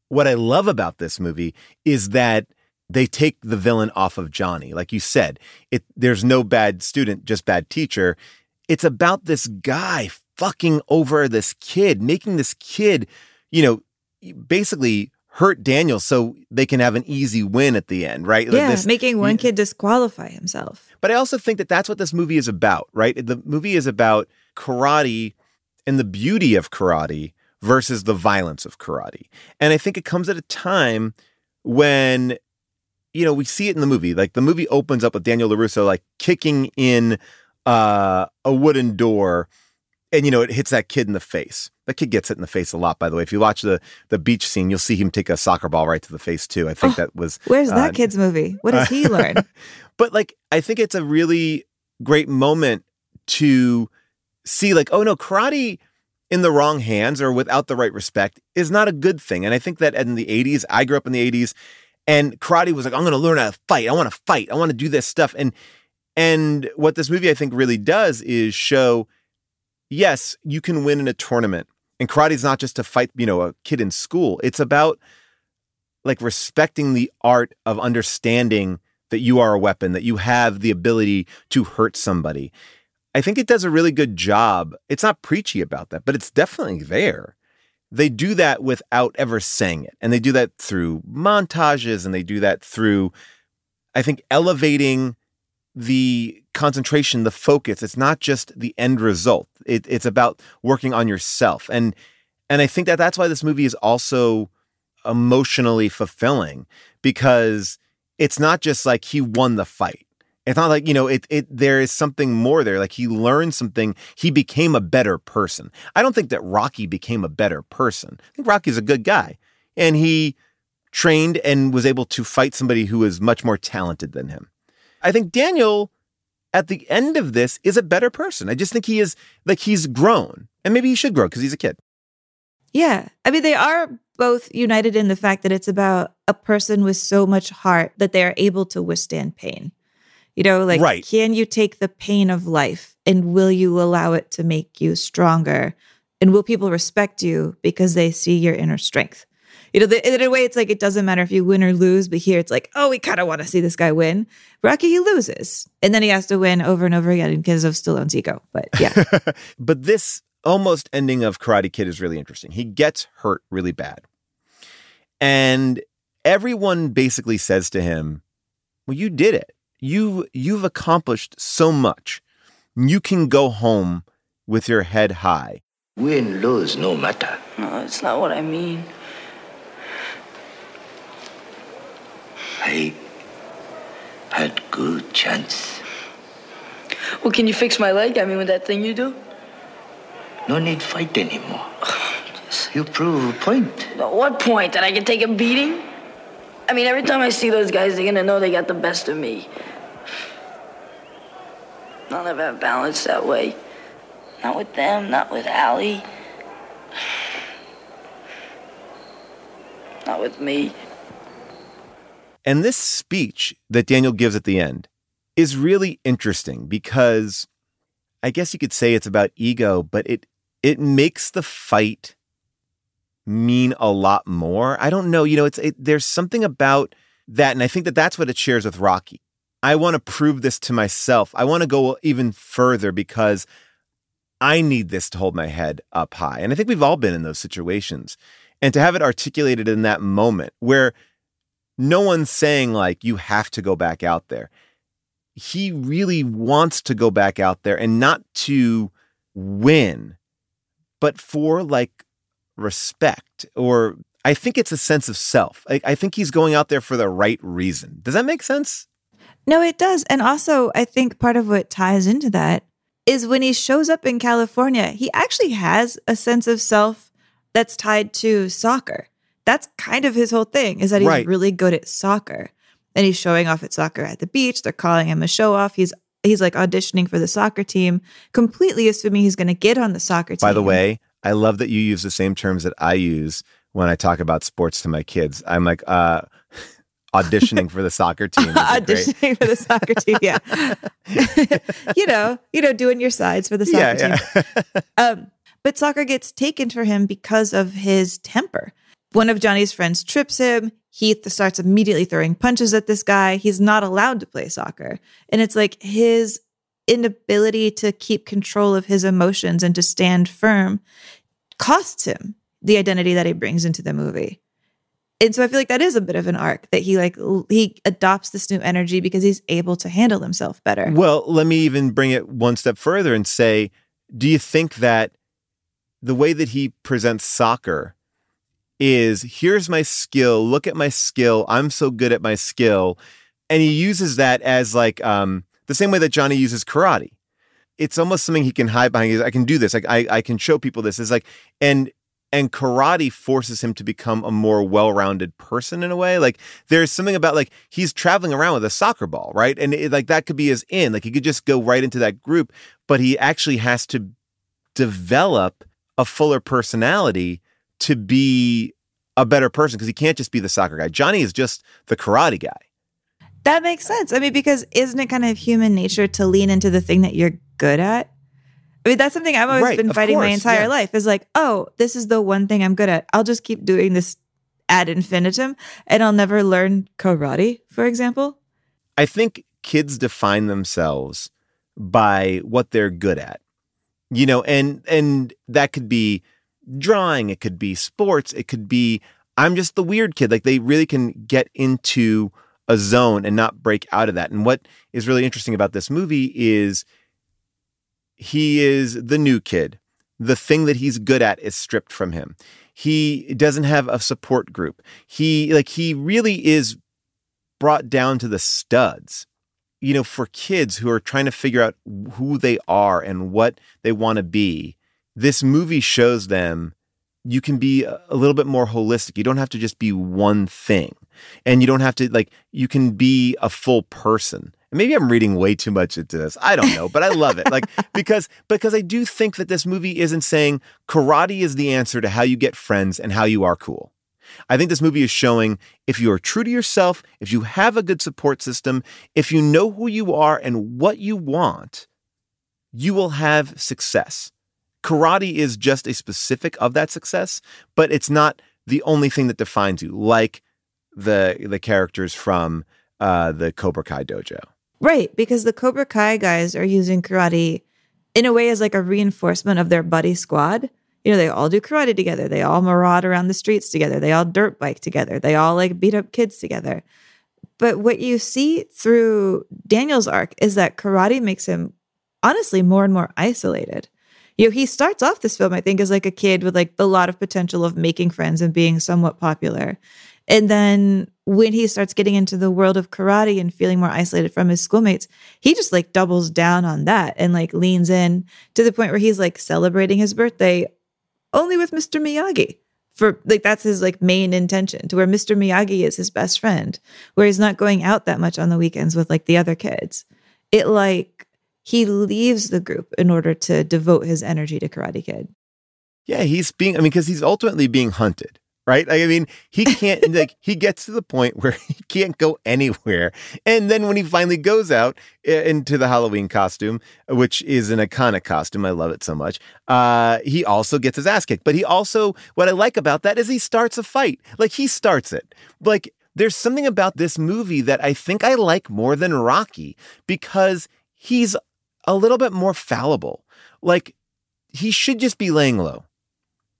what I love about this movie is that they take the villain off of Johnny. Like you said, it there's no bad student, just bad teacher. It's about this guy fucking over this kid, making this kid, you know, basically hurt Daniel so they can have an easy win at the end, right? Yeah, this, making one kid disqualify himself. But I also think that that's what this movie is about, right? The movie is about karate and the beauty of karate versus the violence of karate. And I think it comes at a time when you know, we see it in the movie. Like the movie opens up with Daniel LaRusso like kicking in uh, a wooden door and you know it hits that kid in the face. That kid gets it in the face a lot, by the way. If you watch the the beach scene, you'll see him take a soccer ball right to the face too. I think oh, that was where's uh, that kid's movie? What does he learn? but like, I think it's a really great moment to see, like, oh no, karate in the wrong hands or without the right respect is not a good thing. And I think that in the '80s, I grew up in the '80s, and karate was like, I'm going to learn how to fight. I want to fight. I want to do this stuff. And and what this movie I think really does is show yes, you can win in a tournament. And karate is not just to fight, you know, a kid in school. It's about like respecting the art of understanding that you are a weapon, that you have the ability to hurt somebody. I think it does a really good job. It's not preachy about that, but it's definitely there. They do that without ever saying it. And they do that through montages and they do that through, I think, elevating the concentration, the focus. It's not just the end result. It, it's about working on yourself, and and I think that that's why this movie is also emotionally fulfilling because it's not just like he won the fight. It's not like you know it. It there is something more there. Like he learned something. He became a better person. I don't think that Rocky became a better person. I think Rocky's a good guy, and he trained and was able to fight somebody who is much more talented than him. I think Daniel at the end of this is a better person. I just think he is like he's grown. And maybe he should grow because he's a kid. Yeah. I mean, they are both united in the fact that it's about a person with so much heart that they are able to withstand pain. You know, like, right. can you take the pain of life and will you allow it to make you stronger? And will people respect you because they see your inner strength? You know, the, in a way, it's like it doesn't matter if you win or lose, but here it's like, oh, we kind of want to see this guy win. Rocky, he loses, and then he has to win over and over again because of Stallone's ego. But yeah, but this almost ending of Karate Kid is really interesting. He gets hurt really bad, and everyone basically says to him, "Well, you did it. You you've accomplished so much. You can go home with your head high." Win, lose, no matter. No, that's not what I mean. I had good chance. Well, can you fix my leg? I mean, with that thing you do? No need fight anymore. you prove a point. What point? That I can take a beating? I mean, every time I see those guys, they're gonna know they got the best of me. I'll never have balance that way. Not with them, not with Allie. Not with me. And this speech that Daniel gives at the end is really interesting because I guess you could say it's about ego, but it it makes the fight mean a lot more. I don't know, you know, it's it, there's something about that and I think that that's what it shares with Rocky. I want to prove this to myself. I want to go even further because I need this to hold my head up high. And I think we've all been in those situations. And to have it articulated in that moment where no one's saying like you have to go back out there. He really wants to go back out there and not to win, but for like respect or I think it's a sense of self. I, I think he's going out there for the right reason. Does that make sense? No, it does. And also, I think part of what ties into that is when he shows up in California, he actually has a sense of self that's tied to soccer. That's kind of his whole thing is that he's Right. really good at soccer. And he's showing off at soccer at the beach. They're calling him a show off. He's he's like auditioning for the soccer team, completely assuming he's going to get on the soccer team. By the way, I love that you use the same terms that I use when I talk about sports to my kids. I'm like, uh, auditioning for the soccer team. auditioning for the soccer team. Yeah, you know, you know, doing your sides for the soccer Yeah, team. Um, but soccer gets taken for him because of his temper. One of Johnny's friends trips him. Heath starts immediately throwing punches at this guy. He's not allowed to play soccer. And it's like his inability to keep control of his emotions and to stand firm costs him the identity that he brings into the movie. And so I feel like that is a bit of an arc that he like he adopts this new energy because he's able to handle himself better. Well, let me even bring it one step further and say, do you think that the way that he presents soccer is here's my skill, look at my skill, I'm so good at my skill, and he uses that as like um, the same way that Johnny uses karate. It's almost something he can hide behind. I can do this. Like I, I can show people this. It's like and and karate forces him to become a more well-rounded person in a way like there's something about like he's traveling around with a soccer ball right and it, like that could be his in like he could just go right into that group but he actually has to develop a fuller personality to be a better person because he can't just be the soccer guy johnny is just the karate guy That makes sense. I mean, because isn't it kind of human nature to lean into the thing that you're good at? I mean, that's something I've always Right, been fighting my entire yeah. life is like, oh, this is the one thing I'm good at. I'll just keep doing this ad infinitum and I'll never learn karate, for example. I think kids define themselves by what they're good at. You know, and and that could be drawing, it could be sports, it could be I'm just the weird kid. Like they really can get into a zone and not break out of that. And what is really interesting about this movie is he is the new kid. The thing that he's good at is stripped from him. He doesn't have a support group. He like he really is brought down to the studs. You know, for kids who are trying to figure out who they are and what they want to be, this movie shows them you can be a little bit more holistic. You don't have to just be one thing. And you don't have to like you can be a full person. And maybe I'm reading way too much into this. I don't know, but I love it. Like because because I do think that this movie isn't saying karate is the answer to how you get friends and how you are cool. I think this movie is showing if you are true to yourself, if you have a good support system, if you know who you are and what you want, you will have success. Karate is just a specific of that success, but it's not the only thing that defines you, like the the characters from uh, the Cobra Kai dojo. Right, because the Cobra Kai guys are using karate in a way as like a reinforcement of their buddy squad. You know, they all do karate together. They all maraud around the streets together. They all dirt bike together. They all like beat up kids together. But what you see through Daniel's arc is that karate makes him honestly more and more isolated. You know, he starts off this film, I think, as like a kid with like a lot of potential of making friends and being somewhat popular. And then when he starts getting into the world of karate and feeling more isolated from his schoolmates, he just like doubles down on that and like leans in to the point where he's like celebrating his birthday only with Mr. Miyagi. For like that's his like main intention to where Mr. Miyagi is his best friend, where he's not going out that much on the weekends with like the other kids. It like he leaves the group in order to devote his energy to Karate Kid. Yeah, he's being, I mean, because he's ultimately being hunted, right? Like, I mean, he can't, like, he gets to the point where he can't go anywhere. And then when he finally goes out uh, into the Halloween costume, which is an iconic costume, I love it so much, uh, he also gets his ass kicked. But he also, what I like about that is he starts a fight. Like, he starts it. Like, there's something about this movie that I think I like more than Rocky because he's a little bit more fallible. Like, he should just be laying low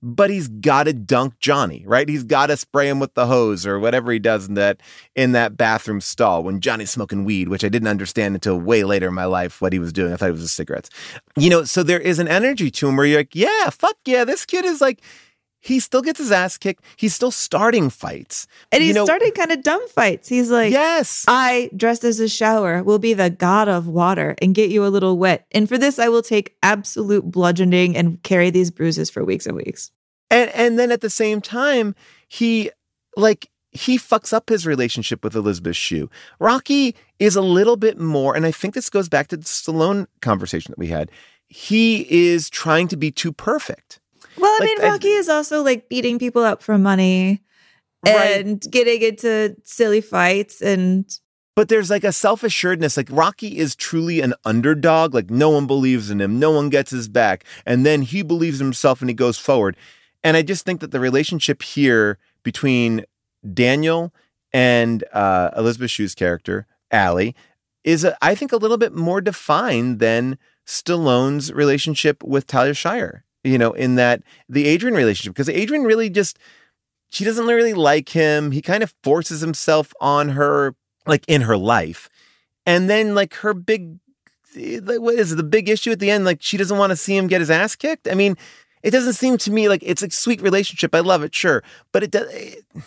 but he's got to dunk Johnny, right? He's got to spray him with the hose or whatever he does in that in that bathroom stall when Johnny's smoking weed, which I didn't understand until way later in my life what he was doing. I thought it was his cigarettes. You know, so there is an energy to him where you're like, yeah, fuck yeah, this kid is like he still gets his ass kicked. He's still starting fights. And he's You know- starting kind of dumb fights. He's like, Yes. I, dressed as a shower, will be the god of water and get you a little wet. And for this, I will take absolute bludgeoning and carry these bruises for weeks and weeks. And and then at the same time, he like he fucks up his relationship with Elizabeth Shue. Rocky is a little bit more, and I think this goes back to the Stallone conversation that we had. He is trying to be too perfect. Well, I Like, mean, I- Rocky is also like beating people up for money Right. and getting into silly fights. And But there's like a self assuredness. Like Rocky is truly an underdog. Like no one believes in him. No one gets his back. And then he believes in himself and he goes forward. And I just think that the relationship here between Daniel and uh, Elizabeth Shue's character, Allie, is, uh, I think, a little bit more defined than Stallone's relationship with Talia Shire, you know, in that the Adrian relationship, because Adrian really just, she doesn't really like him. He kind of forces himself on her, like in her life. And then, like, her big, like, what is it, the big issue at the end? Like, she doesn't want to see him get his ass kicked. I mean, it doesn't seem to me like it's a sweet relationship. I love it, sure. But it does. Eh, it,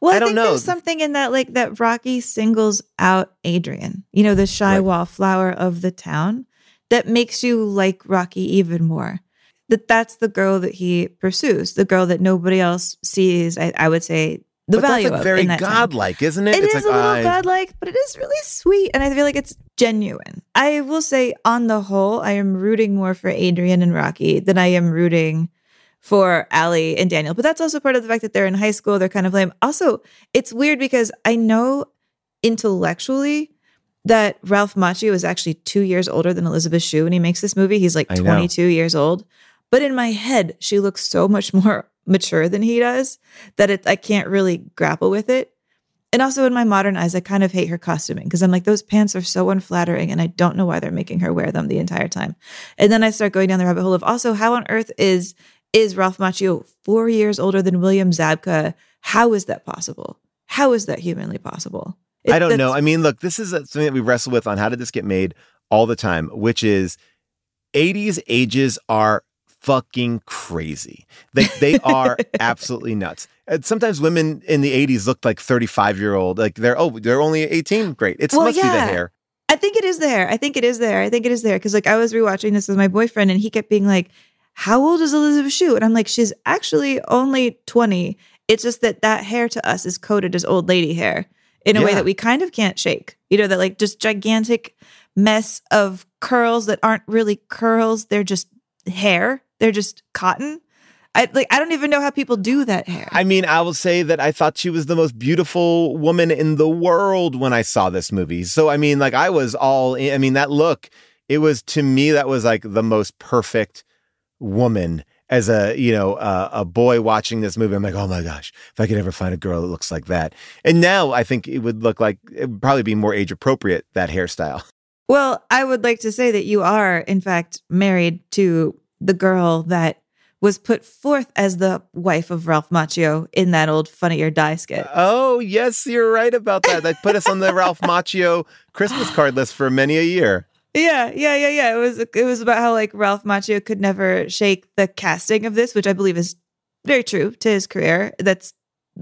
well, I, I don't think know. there's something in that, like that Rocky singles out Adrian, you know, the shy Right. wallflower of the town that makes you like Rocky even more. That that's the girl that he pursues, the girl that nobody else sees. I, I would say the but value that's like of very in that town. godlike, isn't it? It is it's a like, little I- godlike, but it is really sweet, and I feel like it's genuine. I will say, on the whole, I am rooting more for Adrian and Rocky than I am rooting for Allie and Daniel. But that's also part of the fact that they're in high school. They're kind of lame. Also, it's weird because I know intellectually that Ralph Macchio is actually two years older than Elizabeth Shue when he makes this movie. He's like 22 years old. But in my head, she looks so much more mature than he does that it, I can't really grapple with it. And also in my modern eyes, I kind of hate her costuming because I'm like, those pants are so unflattering and I don't know why they're making her wear them the entire time. And then I start going down the rabbit hole of also how on earth is is Ralph Macchio four years older than William Zabka? How is that possible? How is that humanly possible? It- I don't know. I mean, look, this is something that we wrestle with on how did this get made all the time, which is 80s ages are fucking crazy. They they are absolutely nuts. And sometimes women in the 80s looked like 35 year old. Like they're oh they're only 18. Great. It Well, must be the hair. I think it is there. I think it is there. I think it is there. Cause like I was rewatching this with my boyfriend and he kept being like, How old is Elizabeth Shue? And I'm like, She's actually only 20. It's just that that hair to us is coded as old lady hair in a way that we kind of can't shake. You know, that like just gigantic mess of curls that aren't really curls. They're just hair. They're just cotton. I like I don't even know how people do that hair. I mean, I will say that I thought she was the most beautiful woman in the world when I saw this movie. So I mean, like I was all in, I mean, that look, it was to me that was like the most perfect woman as a, you know, uh, a boy watching this movie. I'm like, "Oh my gosh, if I could ever find a girl that looks like that." And now I think it would look like it would probably be more age appropriate that hairstyle. Well, I would like to say that you are, in fact, married to the girl that was put forth as the wife of Ralph Macchio in that old Funny or Die skit. Oh, yes, you're right about that. That put us on the Ralph Macchio Christmas card list for many a year. Yeah, yeah, yeah, yeah. It was it was about how like Ralph Macchio could never shake the casting of this, which I believe is very true to his career. That's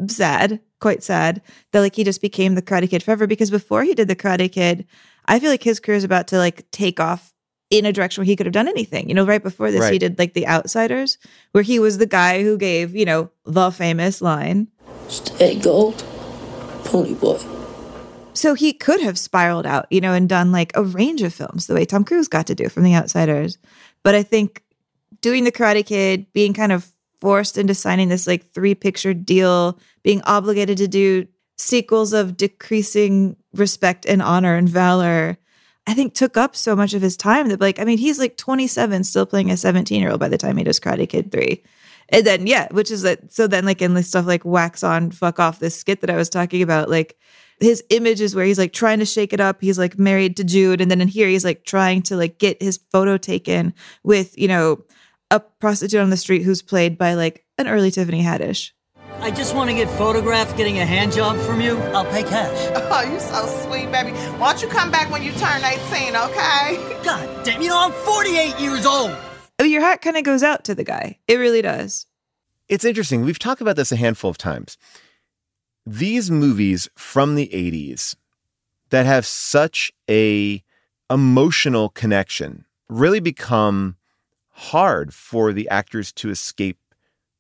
sad, quite sad that like he just became the Karate Kid forever. Because before he did the Karate Kid, I feel like his career is about to like take off in a direction where he could have done anything. You know, right before this, he did like The Outsiders, where he was the guy who gave you know the famous line. Stay gold, pony boy. So he could have spiraled out, you know, and done like a range of films the way Tom Cruise got to do from The Outsiders. But I think doing The Karate Kid, being kind of forced into signing this like three picture deal, being obligated to do sequels of decreasing respect and honor and valor, I think took up so much of his time that like, I mean, he's like 27 still playing a 17 year old by the time he does Karate Kid 3. And then yeah, which is that so then like in this stuff like wax on, fuck off, this skit that I was talking about, like his image is where he's like trying to shake it up. He's like married to June, and then in here he's like trying to like get his photo taken with, you know, a prostitute on the street who's played by like an early Tiffany Haddish. I just want to get photographed getting a hand job from you. I'll pay cash. Oh, you're so sweet, baby. Why don't you come back when you turn 18, okay? God damn, you know, I'm 48 years old. I mean, your hat kind of goes out to the guy. It really does. it's interesting. We've talked about this a handful of times. These movies from the 80s that have such a emotional connection really become hard for the actors to escape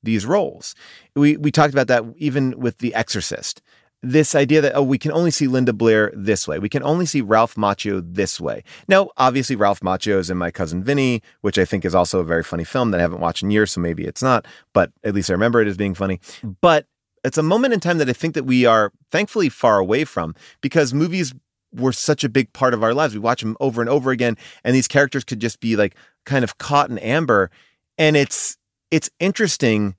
these roles. We we talked about that even with The Exorcist. This idea that oh we can only see Linda Blair this way. We can only see Ralph Macchio this way. Now, obviously Ralph Macchio is in My Cousin Vinny, which I think is also a very funny film that I haven't watched in years, so maybe it's not, but at least I remember it as being funny. But it's a moment in time that I think that we are thankfully far away from because movies were such a big part of our lives. We watch them over and over again, and these characters could just be like kind of caught in amber. And it's it's interesting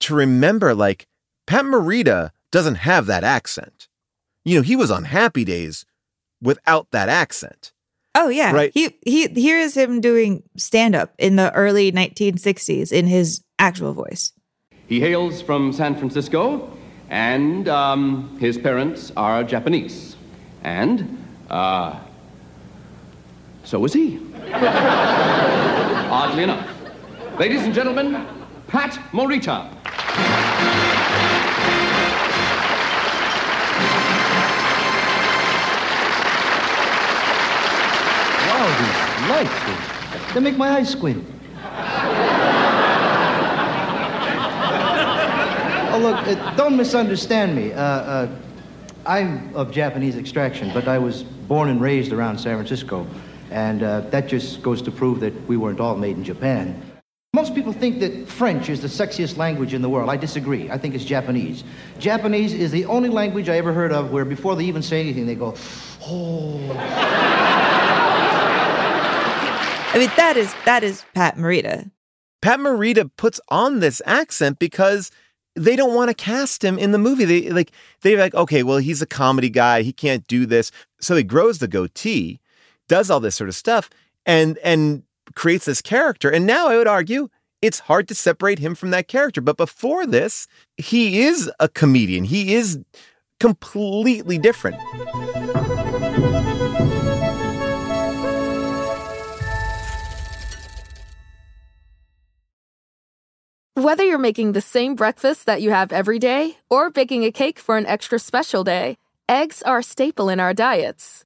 to remember like Pat Morita doesn't have that accent. You know, he was on Happy Days without that accent. Oh yeah, Right. He he here is him doing stand up in the early 1960s in his actual voice. He hails from San Francisco, and um, his parents are Japanese. And, uh, so is he. Oddly enough. Ladies and gentlemen, Pat Morita. Wow, these lights, they, they make my eyes squint. oh, look, uh, don't misunderstand me. Uh, uh, I'm of Japanese extraction, but I was born and raised around San Francisco. And uh, that just goes to prove that we weren't all made in Japan. Most people think that French is the sexiest language in the world. I disagree. I think it's Japanese. Japanese is the only language I ever heard of where before they even say anything, they go, oh. I mean, that is that is Pat Morita. Pat Morita puts on this accent because they don't want to cast him in the movie. They like they're like, okay, well, he's a comedy guy. He can't do this. So he grows the goatee, does all this sort of stuff, and and creates this character. And now I would argue it's hard to separate him from that character. But before this, he is a comedian. He is completely different. Whether you're making the same breakfast that you have every day or baking a cake for an extra special day, eggs are a staple in our diets.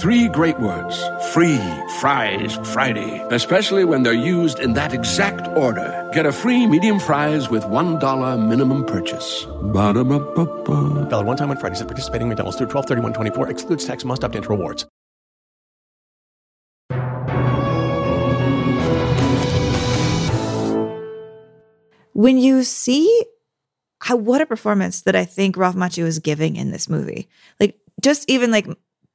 Three great words free fries Friday, especially when they're used in that exact order. Get a free medium fries with $1 minimum purchase. Ba-da-ba-ba-ba. Valid one time on Fridays at participating McDonald's through 12 24 excludes tax, must opt into rewards. When you see how what a performance that I think Ralph Macchio is giving in this movie, like just even like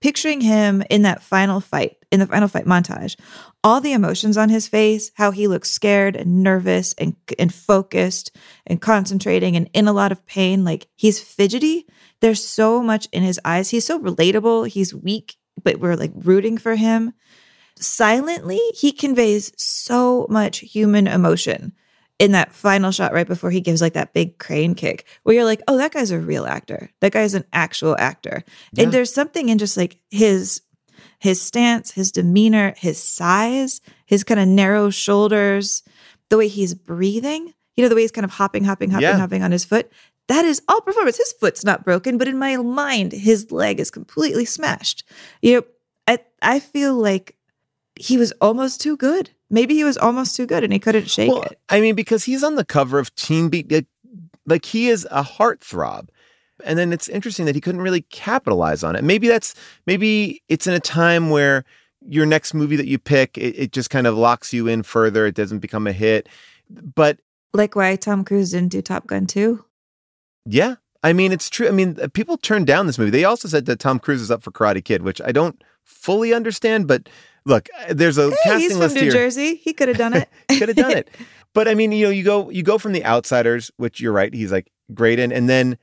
picturing him in that final fight, in the final fight montage, all the emotions on his face, how he looks scared and nervous and and focused and concentrating and in a lot of pain, like he's fidgety. There's so much in his eyes. He's so relatable. He's weak, but we're like rooting for him. Silently, he conveys so much human emotion in that final shot right before he gives like that big crane kick where you're like, oh, that guy's a real actor. That guy's an actual actor. Yeah. And there's something in just like his his stance, his demeanor, his size, his kind of narrow shoulders, the way he's breathing, you know, the way he's kind of hopping, hopping, hopping, Yeah. hopping on his foot. That is all performance. His foot's not broken, but in my mind, his leg is completely smashed. You know, I I feel like he was almost too good. Maybe he was almost too good and he couldn't shake Well, it. I mean, because he's on the cover of Teen Beat, like, like he is a heartthrob. And then it's interesting that he couldn't really capitalize on it. Maybe that's maybe it's in a time where your next movie that you pick, it, it just kind of locks you in further. It doesn't become a hit. But Like why Tom Cruise didn't do Top Gun 2? yeah, I mean, it's true. I mean, uh, people turned down this movie. They also said that Tom Cruise is up for Karate Kid, which I don't fully understand. But look, uh, there's a Hey, casting he's from list New here. Jersey. He could have done it. could have done it. But I mean, you know, you go you go from the outsiders, which you're right, he's like great in, and then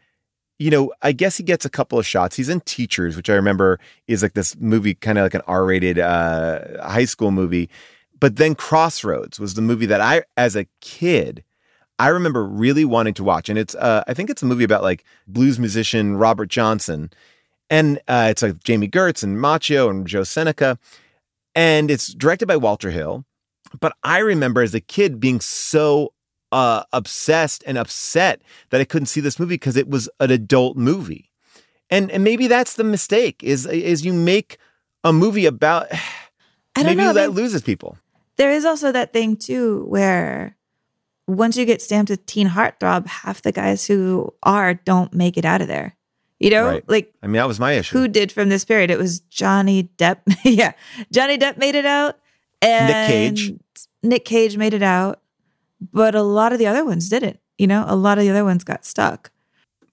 you know, I guess he gets a couple of shots. He's in Teachers, which I remember is like this movie, kind of like an R-rated uh, high school movie. But then Crossroads was the movie that I, as a kid, I remember really wanting to watch. And it's, uh, I think it's a movie about like blues musician Robert Johnson. And uh, it's like Jami Gertz and Macchio and Joe Seneca. And it's directed by Walter Hill. But I remember as a kid being so uh, obsessed and upset that I couldn't see this movie because it was an adult movie. And and maybe that's the mistake is is you make a movie about I don't maybe know, I that mean- loses people. There is also that thing too where once you get stamped with teen heartthrob, half the guys who are don't make it out of there. You know, Right. like I mean, that was my issue. who did from this period? It was Johnny Depp. yeah, Johnny Depp made it out, and Nick Cage. Nick Cage made it out, but a lot of the other ones didn't. You know, a lot of the other ones got stuck.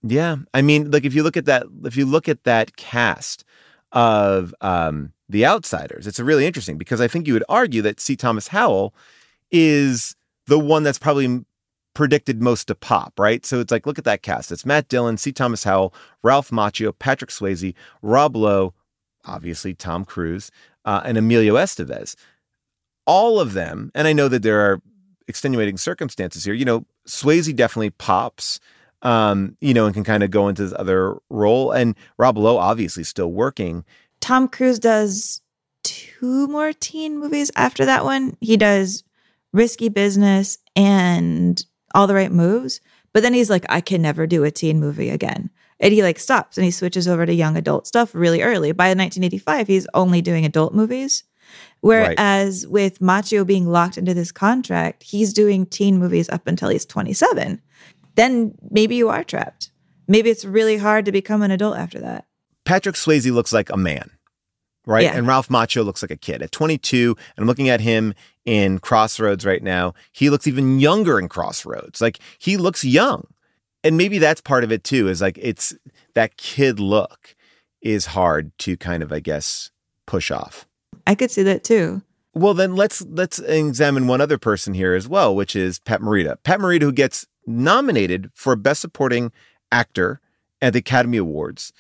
Yeah, I mean, like if you look at that, if you look at that cast of um, the Outsiders, it's really interesting because I think you would argue that C. Thomas Howell is the one that's probably predicted most to pop, right? So it's like, look at that cast. It's Matt Dillon, C. Thomas Howell, Ralph Macchio, Patrick Swayze, Rob Lowe, obviously Tom Cruise, uh, and Emilio Estevez. All of them, and I know that there are extenuating circumstances here. You know, Swayze definitely pops, um, you know, and can kind of go into this other role. And Rob Lowe obviously still working. Tom Cruise does two more teen movies after that one. He does Risky Business and All the Right Moves, but then he's like, I can never do a teen movie again. And he like stops and he switches over to young adult stuff really early. By 1985, he's only doing adult movies. Whereas with Macchio being locked into this contract, he's doing teen movies up until he's 27. Then maybe you are trapped. Maybe it's really hard to become an adult after that. Patrick Swayze looks like a man, right? Yeah. And Ralph Macchio looks like a kid. At 22, and I'm looking at him in Crossroads right now, he looks even younger in Crossroads. Like he looks young. And maybe that's part of it too, is like it's that kid look is hard to kind of, I guess, push off. I could see that too. Well, then let's let's examine one other person here as well, which is Pat Morita. Pat Morita, who gets nominated for Best Supporting Actor at the Academy Awards,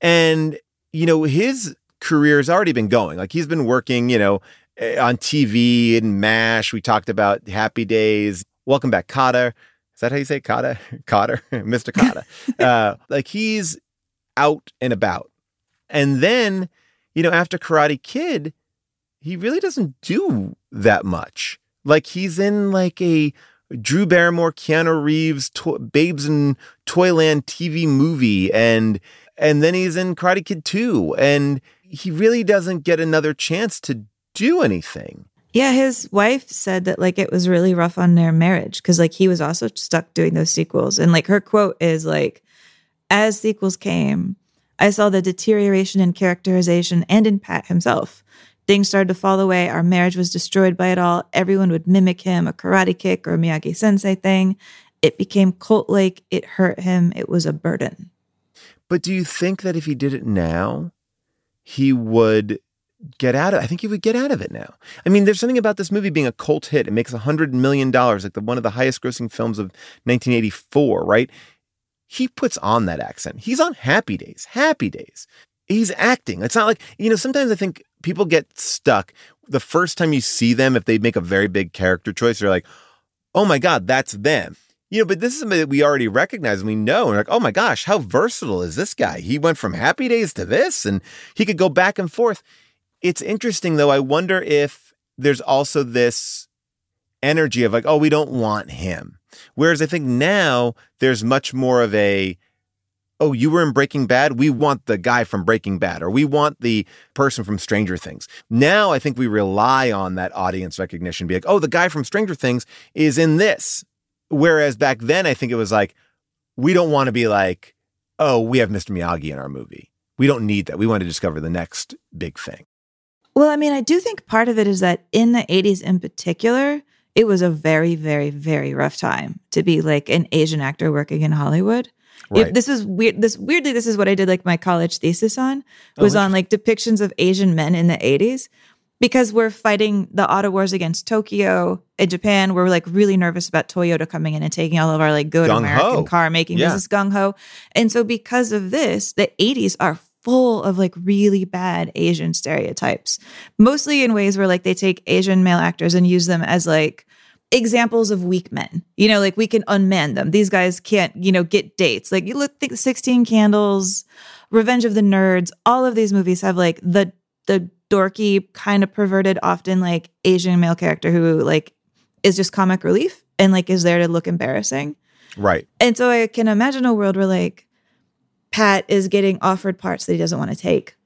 and you know his career has already been going. Like he's been working, you know, eh, on TV and Mash. We talked about Happy Days. Welcome back, Kotter. Is that how you say Kotter? Kotter, Mr. Kotter. uh, like he's out and about, and then you know after Karate Kid he really doesn't do that much. Like he's in like a Drew Barrymore, Keanu Reeves, to- Babes in Toyland TV movie, and and then he's in Karate Kid 2, and he really doesn't get another chance to do anything. Yeah, his wife said that like it was really rough on their marriage because like he was also stuck doing those sequels. And like her quote is like, as sequels came, I saw the deterioration in characterization and in Pat himself. Things started to fall away. Our marriage was destroyed by it all. Everyone would mimic him, a karate kick or a Miyagi sensei thing. It became cult like. It hurt him. It was a burden. But do you think that if he did it now, he would get out of I think he would get out of it now. I mean, there's something about this movie being a cult hit. It makes a hundred million dollars, like the one of the highest grossing films of 1984, right? He puts on that accent. He's on Happy Days. Happy Days. He's acting. It's not like, you know, sometimes I think people get stuck the first time you see them, if they make a very big character choice, you're like, oh my God, that's them. You know, but this is somebody that we already recognize and we know. And like, oh my gosh, how versatile is this guy? He went from Happy Days to this and he could go back and forth. It's interesting though. I wonder if there's also this energy of like, oh, we don't want him. Whereas I think now there's much more of a, oh, you were in Breaking Bad. We want the guy from Breaking Bad, or we want the person from Stranger Things. Now I think we rely on that audience recognition, be like, oh, the guy from Stranger Things is in this. Whereas back then, I think it was like, we don't want to be like, oh, we have Mr. Miyagi in our movie. We don't need that. We want to discover the next big thing. Well, I mean, I do think part of it is that in the 80s in particular, it was a very, very, very rough time to be like an Asian actor working in Hollywood. If Right. this is weird. This weirdly, this is what I did like my college thesis on Oh, was on like depictions of Asian men in the 80s. Because we're fighting the auto wars against Tokyo in Japan. We're like really nervous about Toyota coming in and taking all of our like good Gung-ho. American car making Yeah. business gung ho. And so because of this, the 80s are full of like really bad Asian stereotypes, mostly in ways where like they take Asian male actors and use them as like examples of weak men. You know, like we can unman them. These guys can't, you know, get dates. Like you look think 16 Candles, Revenge of the Nerds, all of these movies have like the the dorky kind of perverted often like Asian male character who like is just comic relief and like is there to look embarrassing. Right. And so I can imagine a world where like Pat is getting offered parts that he doesn't want to take.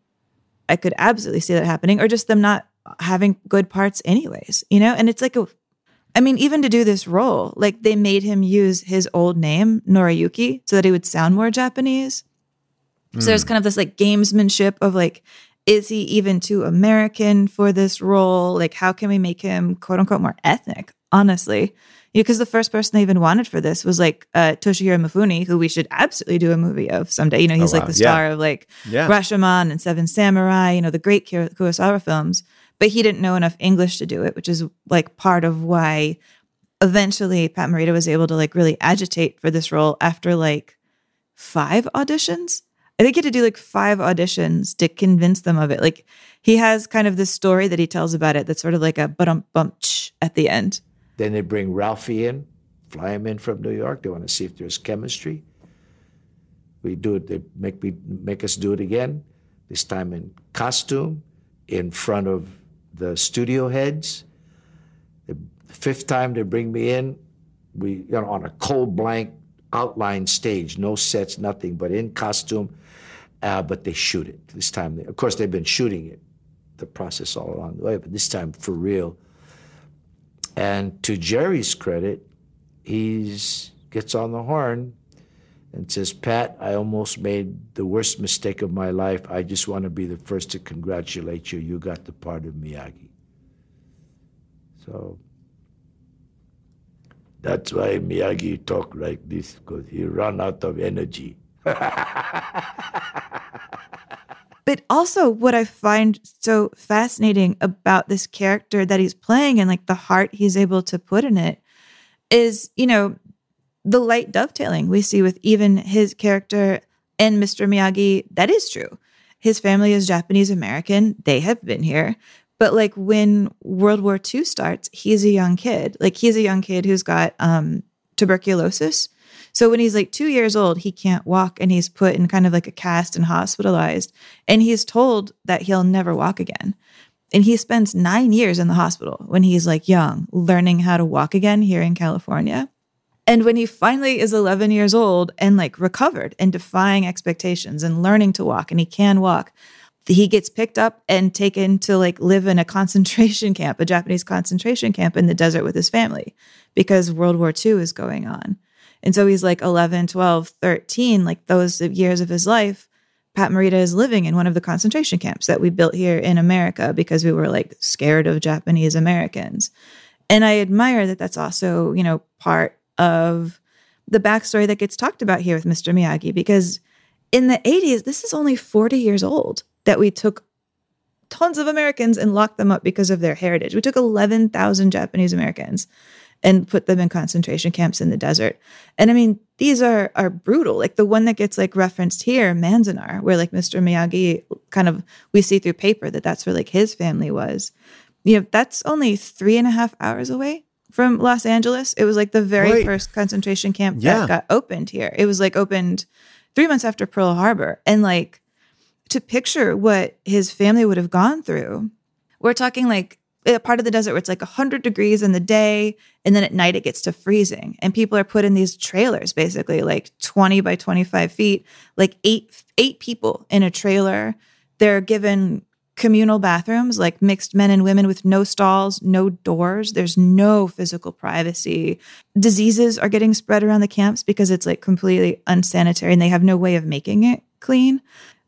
I could absolutely see that happening, or just them not having good parts, anyways, you know? And it's like a, I mean, even to do this role, like they made him use his old name, Noriyuki, so that he would sound more Japanese. So there's Mm. kind of this like gamesmanship of like, is he even too American for this role? Like, how can we make him quote unquote more ethnic? Honestly, because the first person they even wanted for this was like uh, Toshihiro Mifune, who we should absolutely do a movie of someday. You know, he's Oh, like wow. the Yeah. star of like Yeah. Rashomon and Seven Samurai. You know, the great Kurosawa films. But he didn't know enough English to do it, which is like part of why eventually Pat Morita was able to like really agitate for this role after like five auditions. I think he had to do like five auditions to convince them of it. Like he has kind of this story that he tells about it that's sort of like a bump bump at the end. Then they bring Ralphie in, fly him in from New York. They want to see if there's chemistry. We do it. They make me make us do it again. This time in costume, in front of the studio heads. The fifth time they bring me in, we you know on a cold blank outline stage, no sets, nothing, but in costume. Uh, but they shoot it this time. Of course, they've been shooting it, the process all along the way, but this time for real. And to Jerry's credit, he's gets on the horn and says, Pat, I almost made the worst mistake of my life. I just want to be the first to congratulate you. You got the part of Miyagi. So that's why Miyagi talk like this, because he run out of energy. But also, what I find so fascinating about this character that he's playing and like the heart he's able to put in it is, you know, the light dovetailing we see with even his character and Mr. Miyagi. That is true. His family is Japanese American, they have been here. But like when World War II starts, he's a young kid. Like he's a young kid who's got um, tuberculosis. So when he's like two years old, he can't walk and he's put in kind of like a cast and hospitalized. And he's told that he'll never walk again. And he spends nine years in the hospital when he's like young, learning how to walk again here in California. And when he finally is 11 years old and like recovered and defying expectations and learning to walk, and he can walk, he gets picked up and taken to like live in a concentration camp, a Japanese concentration camp in the desert with his family because World War II is going on. And so he's like 11, 12, 13, like those years of his life. Pat Morita is living in one of the concentration camps that we built here in America because we were like scared of Japanese Americans. And I admire that that's also, you know, part of the backstory that gets talked about here with Mr. Miyagi because in the 80s, this is only 40 years old that we took tons of Americans and locked them up because of their heritage. We took 11,000 Japanese Americans and put them in concentration camps in the desert. And I mean, these are are brutal. Like the one that gets like referenced here, Manzanar, where like Mr. Miyagi kind of we see through paper that that's where like his family was. You know, that's only three and a half hours away from Los Angeles. It was like the very Right. first concentration camp Yeah. that got opened here. It was like opened three months after Pearl Harbor. And like to picture what his family would have gone through, we're talking like a part of the desert where it's like 100 degrees in the day and then at night it gets to freezing. And people are put in these trailers basically like 20 by 25 feet like eight eight people in a trailer. They're given communal bathrooms like mixed men and women with no stalls no doors. There's no physical privacy. Diseases are getting spread around the camps because it's like completely unsanitary and they have no way of making it clean.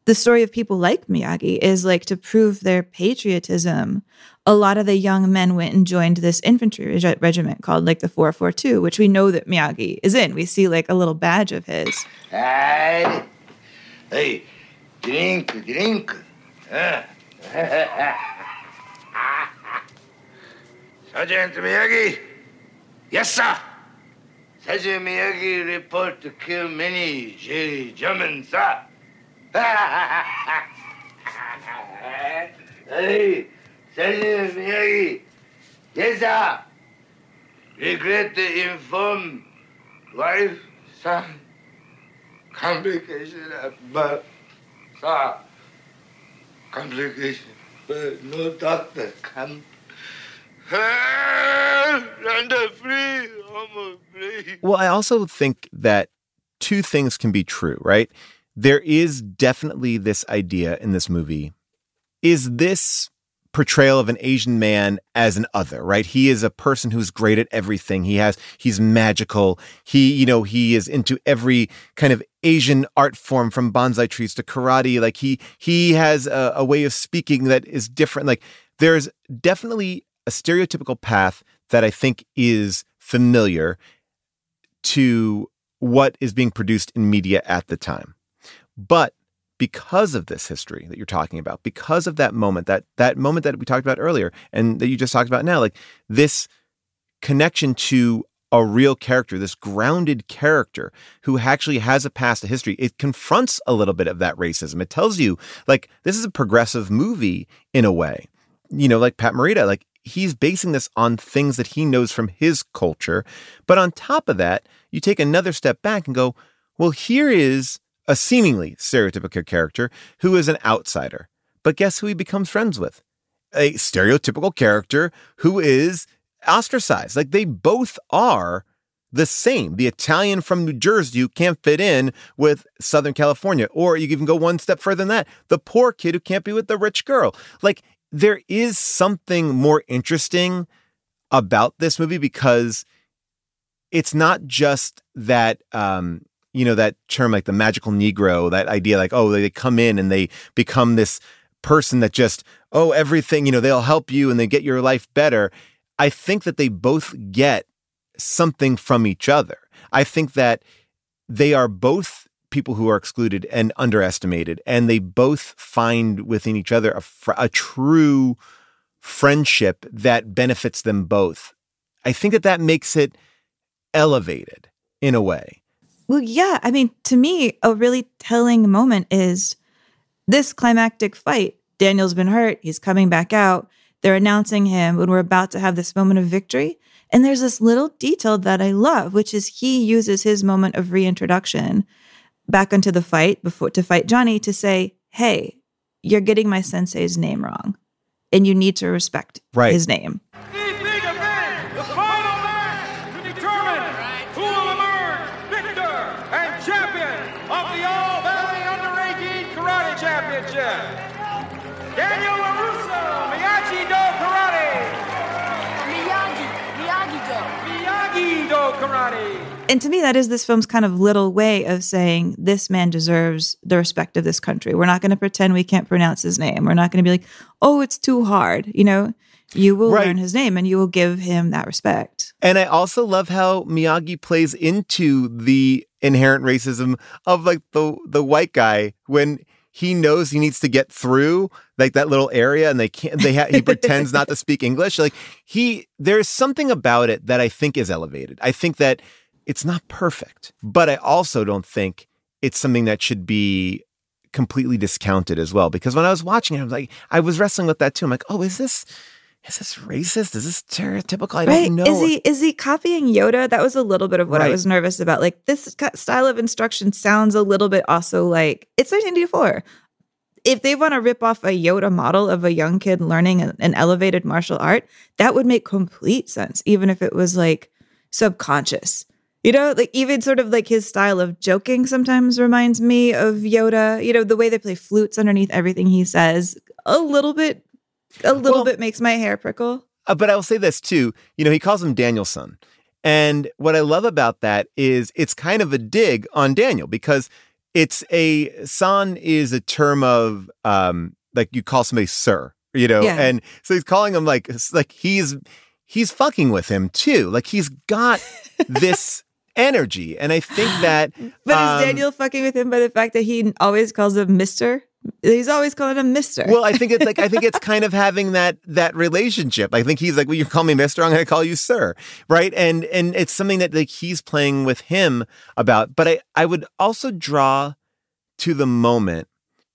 The story of people like Miyagi is like to prove their patriotism. A lot of the young men went and joined this infantry reg- regiment called like the 442, which we know that Miyagi is in. We see like a little badge of his. Hey, drink, drink. Sergeant Miyagi. Yes, sir. Sergeant Miyagi report to kill many J. Germans, sir. hey, Sergeant Miyagi. Yes, sir. Regret to inform wife, son, complication at birth, sir. Complication, but no doctor free. Well, I also think that two things can be true, right? There is definitely this idea in this movie. Is this portrayal of an Asian man as an other, right? He is a person who's great at everything. He has, he's magical. He, you know, he is into every kind of Asian art form from bonsai trees to karate. Like he, he has a, a way of speaking that is different. Like there's definitely a stereotypical path that I think is familiar to what is being produced in media at the time. But because of this history that you're talking about, because of that moment, that that moment that we talked about earlier and that you just talked about now, like this connection to a real character, this grounded character who actually has a past, a history, it confronts a little bit of that racism. It tells you, like, this is a progressive movie in a way. You know, like Pat Morita, like he's basing this on things that he knows from his culture. But on top of that, you take another step back and go, well, here is a seemingly stereotypical character who is an outsider. But guess who he becomes friends with? A stereotypical character who is ostracized. Like they both are the same. The Italian from New Jersey who can't fit in with Southern California. Or you even go one step further than that the poor kid who can't be with the rich girl. Like there is something more interesting about this movie because it's not just that um, you know that term like the magical negro that idea like oh they come in and they become this person that just oh everything you know they'll help you and they get your life better. I think that they both get something from each other. I think that they are both people who are excluded and underestimated and they both find within each other a, fr- a true friendship that benefits them both. I think that that makes it elevated in a way well, yeah. I mean, to me, a really telling moment is this climactic fight. Daniel's been hurt. He's coming back out. They're announcing him when we're about to have this moment of victory. And there's this little detail that I love, which is he uses his moment of reintroduction back into the fight before to fight Johnny to say, Hey, you're getting my sensei's name wrong. And you need to respect right. his name. And to me, that is this film's kind of little way of saying this man deserves the respect of this country. We're not going to pretend we can't pronounce his name. We're not going to be like, oh, it's too hard. You know, you will right. learn his name and you will give him that respect. And I also love how Miyagi plays into the inherent racism of like the the white guy when he knows he needs to get through like that little area and they can't they ha- he pretends not to speak english like he there's something about it that i think is elevated i think that it's not perfect but i also don't think it's something that should be completely discounted as well because when i was watching it i was like i was wrestling with that too i'm like oh is this is this racist? Is this stereotypical? I right. don't know. Is he is he copying Yoda? That was a little bit of what right. I was nervous about. Like this style of instruction sounds a little bit also like it's 1984. If they want to rip off a Yoda model of a young kid learning an elevated martial art, that would make complete sense, even if it was like subconscious. You know, like even sort of like his style of joking sometimes reminds me of Yoda. You know, the way they play flutes underneath everything he says, a little bit a little well, bit makes my hair prickle. Uh, but I will say this too. You know, he calls him Daniel-san. And what I love about that is it's kind of a dig on Daniel because it's a son is a term of um like you call somebody sir, you know, yeah. and so he's calling him like like he's he's fucking with him too. Like he's got this energy. And I think that But um, is Daniel fucking with him by the fact that he always calls him Mr. He's always calling him Mister. Well, I think it's like I think it's kind of having that that relationship. I think he's like, "Well, you call me Mister, I'm going to call you Sir," right? And and it's something that like he's playing with him about. But I I would also draw to the moment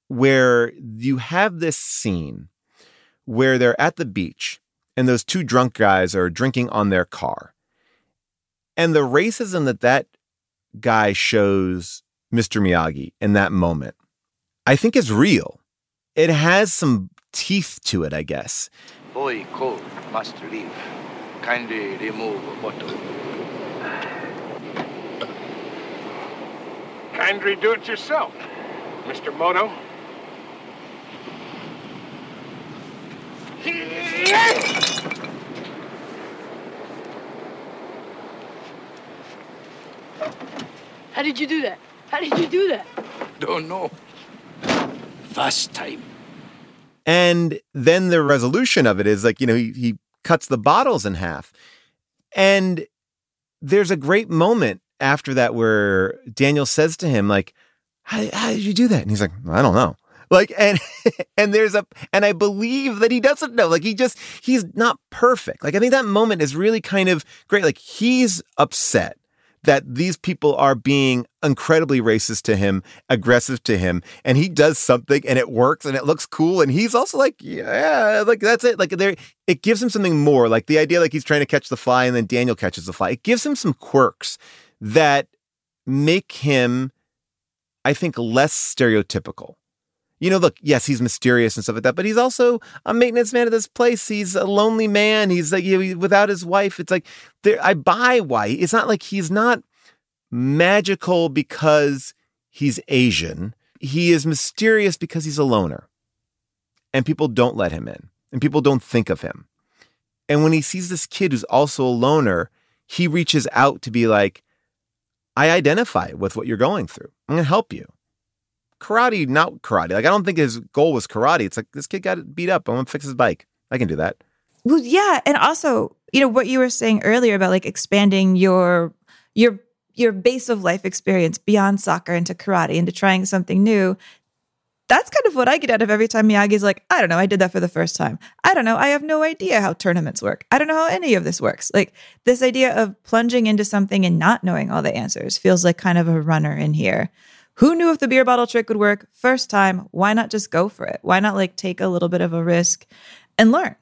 where you have this scene where they're at the beach and those two drunk guys are drinking on their car, and the racism that that guy shows Mr. Miyagi in that moment I think is real. It has some teeth to it, I guess. Boy code must leave. Kindly remove bottle. Kindly do it yourself, Mr. Moto. How did you do that? How did you do that? Don't know. First time. And then the resolution of it is like, you know, he, he cuts the bottles in half. And there's a great moment after that where Daniel says to him, like, how, how did you do that? And he's like, I don't know. Like, and, and there's a, and I believe that he doesn't know. Like, he just, he's not perfect. Like, I think that moment is really kind of great. Like, he's upset that these people are being incredibly racist to him, aggressive to him, and he does something and it works and it looks cool. And he's also like, yeah, like that's it. Like there, it gives him something more. Like the idea, like he's trying to catch the fly and then Daniel catches the fly. It gives him some quirks that make him, I think, less stereotypical. You know, look, yes, he's mysterious and stuff like that, but he's also a maintenance man of this place. He's a lonely man. He's like, you know, without his wife, it's like, I buy why. It's not like he's not magical because he's Asian. He is mysterious because he's a loner and people don't let him in and people don't think of him. And when he sees this kid who's also a loner, he reaches out to be like, I identify with what you're going through. I'm going to help you karate, not karate. Like I don't think his goal was karate. It's like this kid got beat up. I'm gonna fix his bike. I can do that. Well, yeah, and also, you know, what you were saying earlier about like expanding your your your base of life experience beyond soccer into karate into trying something new. That's kind of what I get out of every time Miyagi's like, I don't know, I did that for the first time. I don't know, I have no idea how tournaments work. I don't know how any of this works. Like this idea of plunging into something and not knowing all the answers feels like kind of a runner in here. Who knew if the beer bottle trick would work? First time, why not just go for it? Why not like take a little bit of a risk and learn?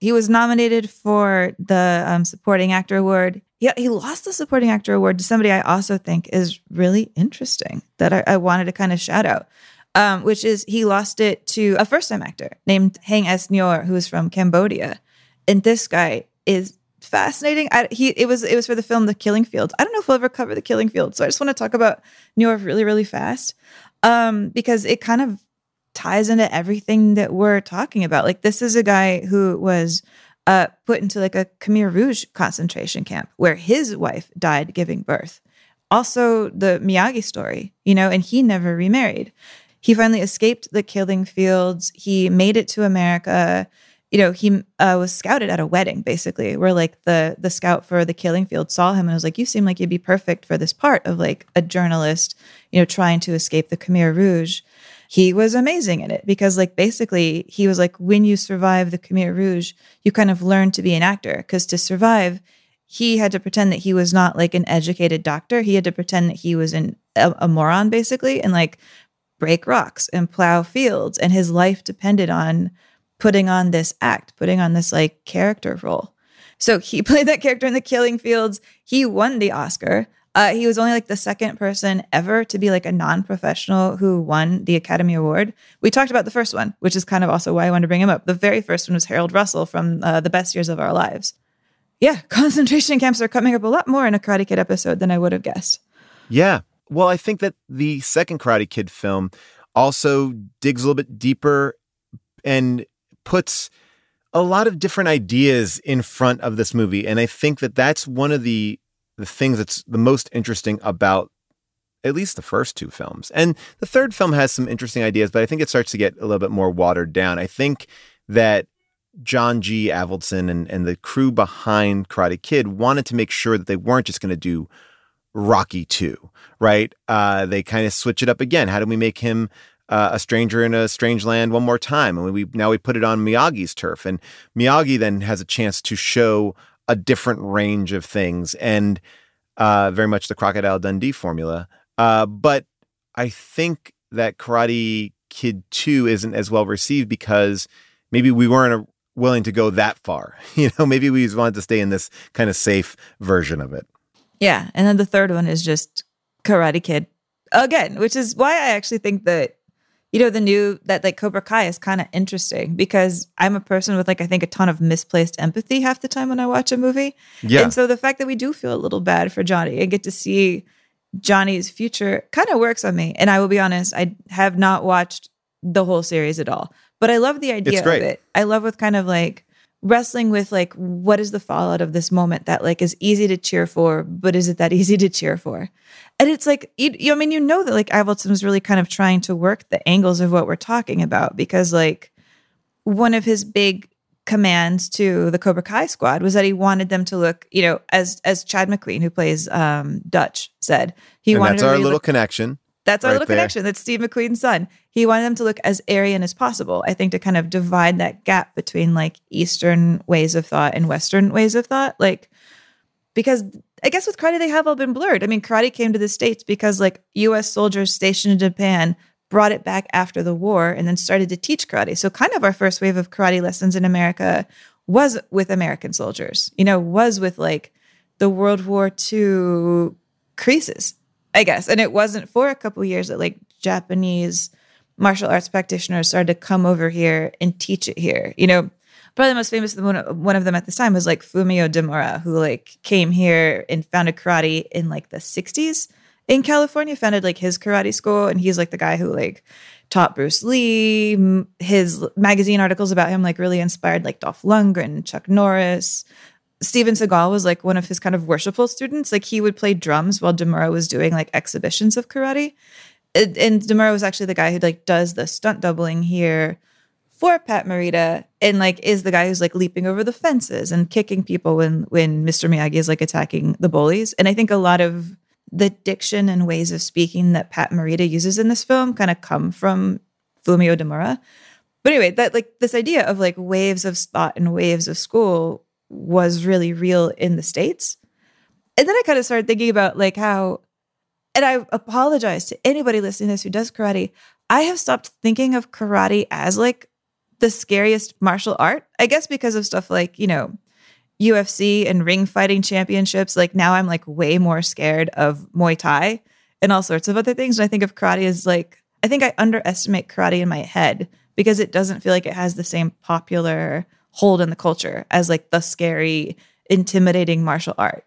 He was nominated for the um, supporting actor award. Yeah, he lost the supporting actor award to somebody I also think is really interesting that I, I wanted to kind of shout out, um, which is he lost it to a first time actor named Haing S. Ngor, who is from Cambodia. And this guy is fascinating. I, he it was it was for the film The Killing Fields. I don't know if we'll ever cover The Killing Fields, so I just want to talk about Ngor really really fast, um, because it kind of ties into everything that we're talking about. Like this is a guy who was uh, put into like a Khmer Rouge concentration camp where his wife died giving birth. Also, the Miyagi story, you know, and he never remarried. He finally escaped the killing fields. He made it to America you know, he uh, was scouted at a wedding, basically, where like the the scout for the killing field saw him and was like, "You seem like you'd be perfect for this part of like a journalist, you know, trying to escape the Khmer Rouge." He was amazing in it because, like, basically, he was like, when you survive the Khmer Rouge, you kind of learn to be an actor because to survive, he had to pretend that he was not like an educated doctor. He had to pretend that he was an a, a moron, basically, and like break rocks and plow fields, and his life depended on putting on this act, putting on this like character role. So he played that character in the Killing Fields. He won the Oscar. Uh, he was only like the second person ever to be like a non-professional who won the Academy Award. We talked about the first one, which is kind of also why I wanted to bring him up. The very first one was Harold Russell from uh, The Best Years of Our Lives. Yeah, concentration camps are coming up a lot more in a Karate Kid episode than I would have guessed. Yeah. Well, I think that the second Karate Kid film also digs a little bit deeper and puts a lot of different ideas in front of this movie and i think that that's one of the the things that's the most interesting about at least the first two films and the third film has some interesting ideas but i think it starts to get a little bit more watered down i think that john g avildsen and, and the crew behind karate kid wanted to make sure that they weren't just going to do Rocky 2, right? Uh, they kind of switch it up again. How do we make him uh, a stranger in a strange land one more time, and we now we put it on Miyagi's turf, and Miyagi then has a chance to show a different range of things, and uh, very much the Crocodile Dundee formula. Uh, but I think that Karate Kid Two isn't as well received because maybe we weren't willing to go that far. You know, maybe we just wanted to stay in this kind of safe version of it. Yeah. And then the third one is just Karate Kid again, which is why I actually think that, you know, the new, that like Cobra Kai is kind of interesting because I'm a person with like, I think a ton of misplaced empathy half the time when I watch a movie. Yeah. And so the fact that we do feel a little bad for Johnny and get to see Johnny's future kind of works on me. And I will be honest, I have not watched the whole series at all, but I love the idea of it. I love with kind of like, wrestling with like what is the fallout of this moment that like is easy to cheer for but is it that easy to cheer for and it's like you, you i mean you know that like Avildsen was really kind of trying to work the angles of what we're talking about because like one of his big commands to the cobra kai squad was that he wanted them to look you know as as chad mcqueen who plays um dutch said he and wanted that's to our really little look- connection. That's our right little there. connection. That's Steve McQueen's son. He wanted them to look as Aryan as possible. I think to kind of divide that gap between like Eastern ways of thought and Western ways of thought. Like, because I guess with karate, they have all been blurred. I mean, karate came to the States because like US soldiers stationed in Japan brought it back after the war and then started to teach karate. So, kind of our first wave of karate lessons in America was with American soldiers, you know, was with like the World War II creases, I guess. And it wasn't for a couple years that like Japanese martial arts practitioners started to come over here and teach it here. You know, probably the most famous one, of them at this time was like Fumio Demura, who like came here and founded karate in like the 60s in California, founded like his karate school. And he's like the guy who like taught Bruce Lee. His magazine articles about him like really inspired like Dolph Lundgren, Chuck Norris. Steven Seagal was like one of his kind of worshipful students. Like he would play drums while Demura was doing like exhibitions of karate. And, Demura was actually the guy who like does the stunt doubling here for Pat Morita and like is the guy who's like leaping over the fences and kicking people when when Mr. Miyagi is like attacking the bullies. And I think a lot of the diction and ways of speaking that Pat Morita uses in this film kind of come from Fumio Demura. But anyway, that like this idea of like waves of thought and waves of school was really real in the States. And then I kind of started thinking about like how, and I apologize to anybody listening to this who does karate. I have stopped thinking of karate as like the scariest martial art. I guess because of stuff like, you know, UFC and ring fighting championships. Like now I'm like way more scared of Muay Thai and all sorts of other things. And I think of karate as like, I think I underestimate karate in my head because it doesn't feel like it has the same popular hold in the culture as like the scary, intimidating martial art.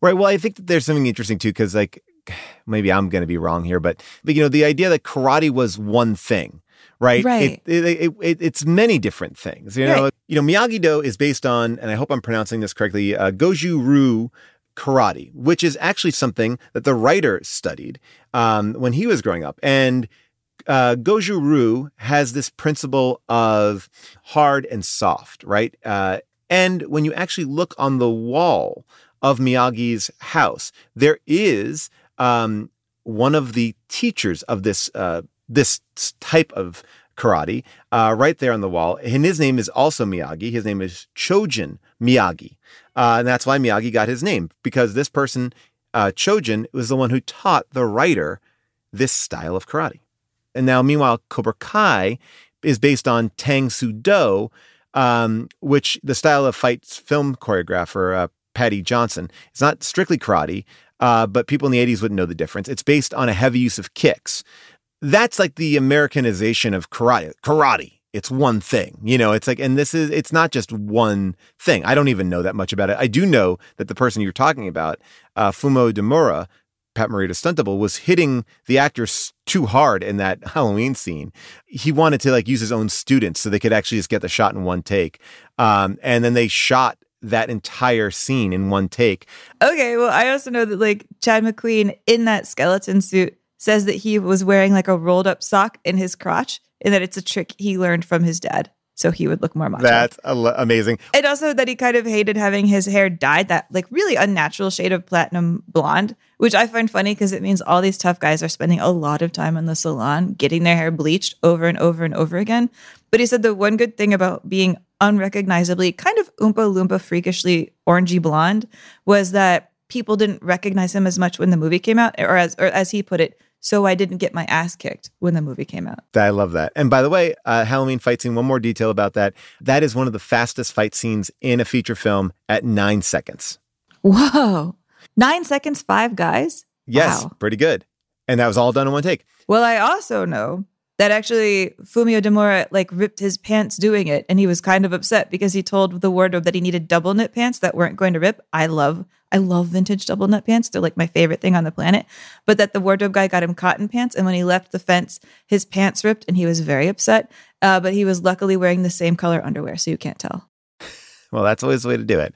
Right. Well, I think that there's something interesting too, because like maybe I'm going to be wrong here, but, but you know, the idea that karate was one thing, right? Right. It, it, it, it- it's many different things. You know, Right. you know, Miyagi Do is based on, and I hope I'm pronouncing this correctly, uh, Goju Ryu karate, which is actually something that the writer studied um, when he was growing up, and uh, Goju Ryu has this principle of hard and soft, right? Uh, and when you actually look on the wall of Miyagi's house, there is um, one of the teachers of this uh, this type of karate uh, right there on the wall, and his name is also Miyagi. His name is Chojin Miyagi, uh, and that's why Miyagi got his name because this person, uh, Chojin, was the one who taught the writer this style of karate. And now, meanwhile, Cobra Kai is based on Tang Soo Do, um, which the style of fights film choreographer uh, Patty Johnson. It's not strictly karate, uh, but people in the 80s wouldn't know the difference. It's based on a heavy use of kicks. That's like the Americanization of karate. Karate. It's one thing, you know. It's like, and this is, it's not just one thing. I don't even know that much about it. I do know that the person you're talking about, uh, Fumio Demura, Pat Morita stunt double was hitting the actors too hard in that Halloween scene. He wanted to like use his own students so they could actually just get the shot in one take. Um, and then they shot that entire scene in one take. Okay, well, I also know that like Chad McQueen in that skeleton suit says that he was wearing like a rolled up sock in his crotch and that it's a trick he learned from his dad. So he would look more macho. That's al- amazing. And also that he kind of hated having his hair dyed that like really unnatural shade of platinum blonde, which I find funny because it means all these tough guys are spending a lot of time in the salon getting their hair bleached over and over and over again. But he said the one good thing about being unrecognizably kind of oompa loompa freakishly orangey blonde was that people didn't recognize him as much when the movie came out, or as or as he put it, so I didn't get my ass kicked when the movie came out. I love that. And by the way, uh, Halloween fight scene, one more detail about that. That is one of the fastest fight scenes in a feature film at nine seconds. Whoa. Nine seconds, five guys? Yes, Wow. pretty good. And that was all done in one take. Well, I also know that actually Fumio Demura like ripped his pants doing it, and he was kind of upset because he told the wardrobe that he needed double knit pants that weren't going to rip. I love, I love vintage double nut pants; they're like my favorite thing on the planet. But that the wardrobe guy got him cotton pants, and when he left the fence, his pants ripped, and he was very upset. Uh, but he was luckily wearing the same color underwear, so you can't tell. Well, that's always the way to do it.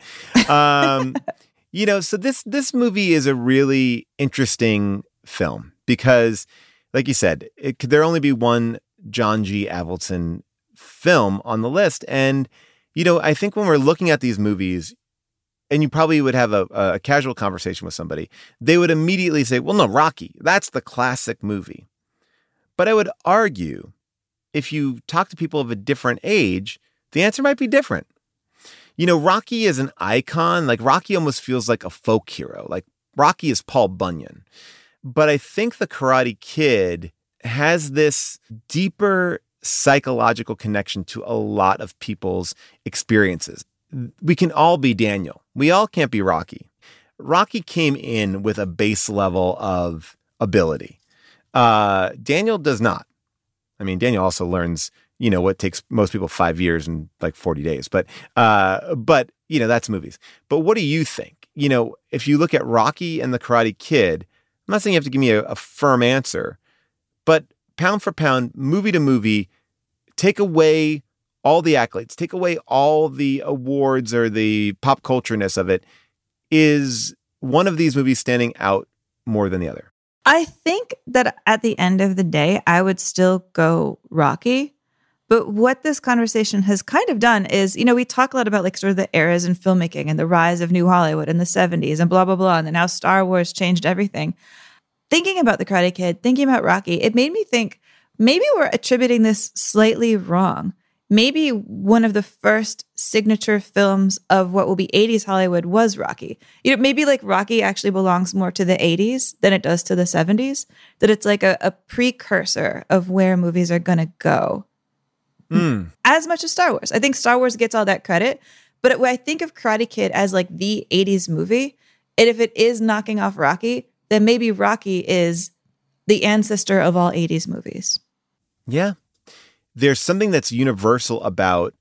Um, you know, so this this movie is a really interesting film because, like you said, it could there only be one John G. Avildsen film on the list, and you know, I think when we're looking at these movies, and you probably would have a, a casual conversation with somebody, they would immediately say, "Well, no, Rocky, that's the classic movie." But I would argue, if you talk to people of a different age, the answer might be different. You know, Rocky is an icon. Like Rocky almost feels like a folk hero. Like Rocky is Paul Bunyan. But I think the Karate Kid has this deeper psychological connection to a lot of people's experiences. We can all be Daniel. We all can't be Rocky. Rocky came in with a base level of ability. Uh, Daniel does not. I mean, Daniel also learns, you know, what takes most people five years and like 40 days. But, uh, but, you know, that's movies. But what do you think? You know, if you look at Rocky and the Karate Kid, I'm not saying you have to give me a, a firm answer, but pound for pound, movie to movie, take away all the accolades, take away all the awards or the pop cultureness of it. Is one of these movies standing out more than the other? I think that at the end of the day, I would still go Rocky. But what this conversation has kind of done is, you know, we talk a lot about like sort of the eras in filmmaking and the rise of New Hollywood in the 70s and blah, blah, blah. And then how Star Wars changed everything. Thinking about The Karate Kid, thinking about Rocky, it made me think maybe we're attributing this slightly wrong. Maybe one of the first signature films of what will be 80s Hollywood was Rocky. You know, maybe like Rocky actually belongs more to the 80s than it does to the 70s, that it's like a, a precursor of where movies are going to go Mm. as much as Star Wars. I think Star Wars gets all that credit, but when I think of Karate Kid as like the 80s movie, and if it is knocking off Rocky, then maybe Rocky is the ancestor of all 80s movies. Yeah. There's something that's universal about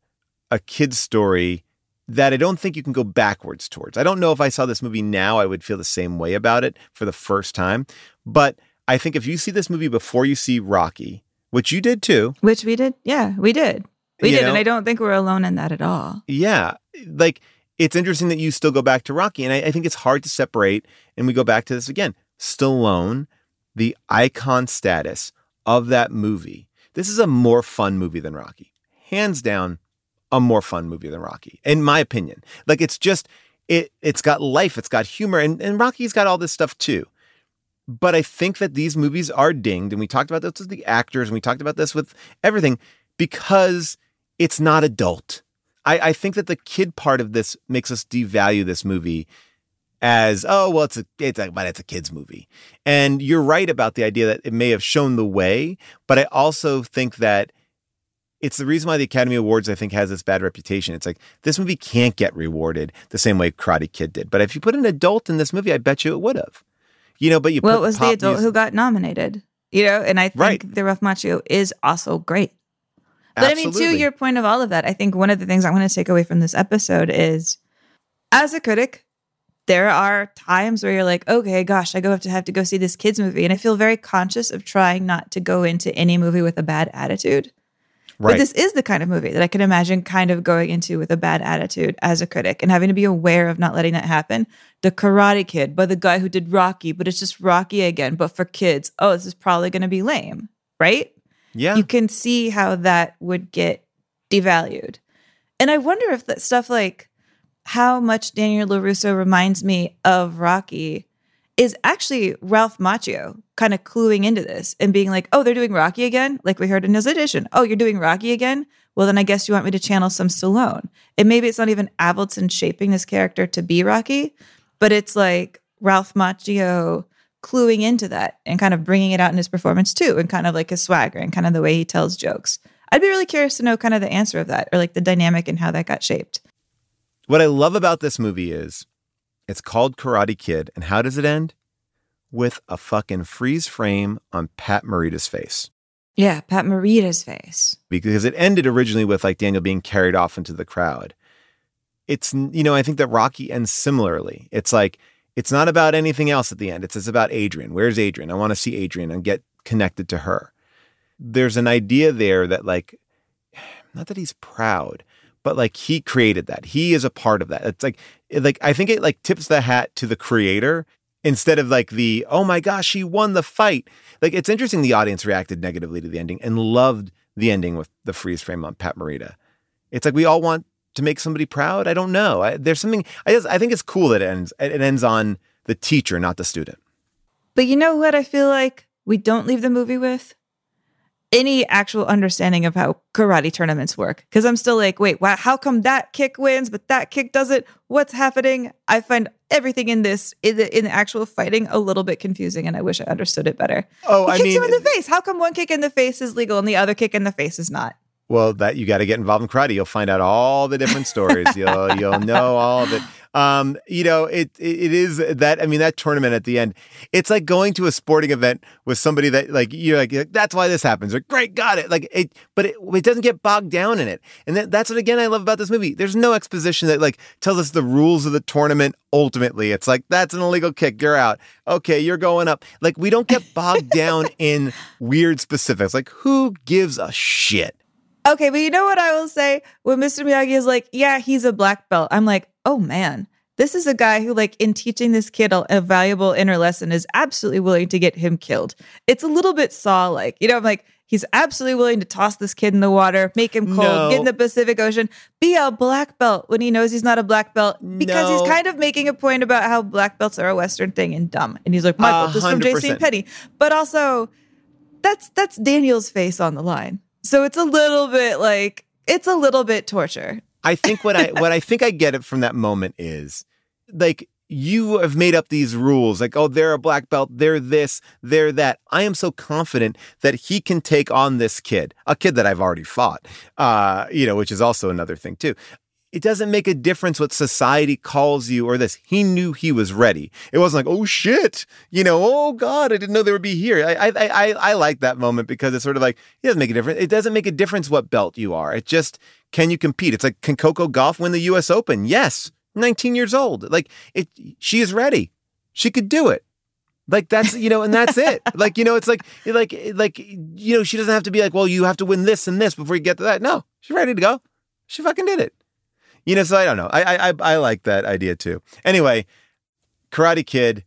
a kid's story that I don't think you can go backwards towards. I don't know if I saw this movie now, I would feel the same way about it for the first time. But I think if you see this movie before you see Rocky, which you did too, Which we did. Yeah, we did. We did. know? And I don't think we're alone in that at all. yeah, like it's interesting that you still go back to Rocky. And I, I think it's hard to separate. And we go back to this again Stallone, the icon status of that movie. This is a more fun movie than Rocky. Hands down, a more fun movie than Rocky, in my opinion. Like it's just, it, it's got life, it's got humor, and, and Rocky's got all this stuff too. But I think that these movies are dinged, and we talked about this with the actors, and we talked about this with everything, because it's not adult. I, I think that the kid part of this makes us devalue this movie as oh well it's a it's a, but it's a kids movie. And you're right about the idea that it may have shown the way but i also think that it's the reason why the academy awards i think has this bad reputation. It's like this movie can't get rewarded the same way karate kid did. But if you put an adult in this movie i bet you it would have. You know but you well, put it was the adult music- who got nominated, you know, and I think Right. the Ralph Macchio is also great. But I mean, to your point of all of that, I think one of the things I want to take away from this episode is as a critic, there are times where you're like, okay, gosh, I go have to have to go see this kids movie. And I feel very conscious of trying not to go into any movie with a bad attitude. But this is the kind of movie that I can imagine kind of going into with a bad attitude as a critic and having to be aware of not letting that happen. The Karate Kid by the guy who did Rocky, but it's just Rocky again, but for kids. Oh, this is probably going to be lame, right? yeah You can see how that would get devalued. And I wonder if that stuff like how much Daniel LaRusso reminds me of Rocky is actually Ralph Macchio kind of cluing into this and being like, oh, they're doing Rocky again? Like we heard in his edition. Oh, you're doing Rocky again? Well, then I guess you want me to channel some Stallone. And maybe it's not even Avildsen shaping this character to be Rocky, but it's like Ralph Macchio cluing into that and kind of bringing it out in his performance too, and kind of like his swagger and kind of the way he tells jokes. I'd be really curious to know kind of the answer of that or like the dynamic and how that got shaped. What I love about this movie is it's called Karate Kid. And how does it end? With a fucking freeze frame on Pat Morita's face. Yeah, Pat Morita's face. Because it ended originally with like Daniel being carried off into the crowd. It's, you know, I think that Rocky ends similarly. It's like, it's not about anything else at the end. It's, it's about Adrian. Where's Adrian? I want to see Adrian and get connected to her. There's an idea there that, like, not that he's proud, but like he created that. He is a part of that. It's like, like I think it like tips the hat to the creator instead of like the oh my gosh, he won the fight. Like it's interesting the audience reacted negatively to the ending and loved the ending with the freeze frame on Pat Morita. It's like we all want to make somebody proud. I don't know. I, there's something I just I think it's cool that it ends it ends on the teacher, not the student. But you know what I feel like we don't leave the movie with? Any actual understanding of how karate tournaments work. Because I'm still like, wait, wow, how come that kick wins, but that kick doesn't? What's happening? I find everything in this, in the, in the actual fighting, a little bit confusing, and I wish I understood it better. Oh, he I kicks mean, him in the face. How come one kick in the face is legal and the other kick in the face is not? Well, that you got to get involved in karate. You'll find out all the different stories. You'll you'll know all of it. Um, you know, it, it is that. I mean, that tournament at the end, it's like going to a sporting event with somebody that like you're like that's why this happens. Or great, got it. Like it, but it, it doesn't get bogged down in it. And that, that's what again I love about this movie. There's no exposition that like tells us the rules of the tournament. Ultimately, it's like that's an illegal kick. You're out. Okay, you're going up. Like we don't get bogged down in weird specifics. Like who gives a shit? Okay, but you know what I will say? When Mr. Miyagi is like, yeah, he's a black belt, I'm like, oh man, this is a guy who, like, in teaching this kid a, a valuable inner lesson, is absolutely willing to get him killed. It's a little bit Saw like. You know, I'm like, he's absolutely willing to toss this kid in the water, make him cold, No. get in the Pacific Ocean, be a black belt when he knows he's not a black belt because No. he's kind of making a point about how black belts are a Western thing and dumb. And he's like, my belt is from JC. Penny. But also, that's that's Daniel's face on the line. So it's a little bit like it's a little bit torture. I think what I what I think I get it from that moment is like you have made up these rules like oh they're a black belt they're this they're that i am so confident that he can take on this kid a kid that i've already fought uh you know which is also another thing too it doesn't make a difference what society calls you or this he knew he was ready it wasn't like oh shit you know oh god i didn't know they would be here i i i, I like that moment because it's sort of like it doesn't make a difference it doesn't make a difference what belt you are it just can you compete it's like can Coco Gauff win the us open yes 19 years old. Like it she is ready. She could do it. Like that's you know, and that's it. Like, you know, it's like like like you know, she doesn't have to be like, well, you have to win this and this before you get to that. No, she's ready to go. She fucking did it. You know, so I don't know. I I I, I like that idea too. Anyway, Karate Kid,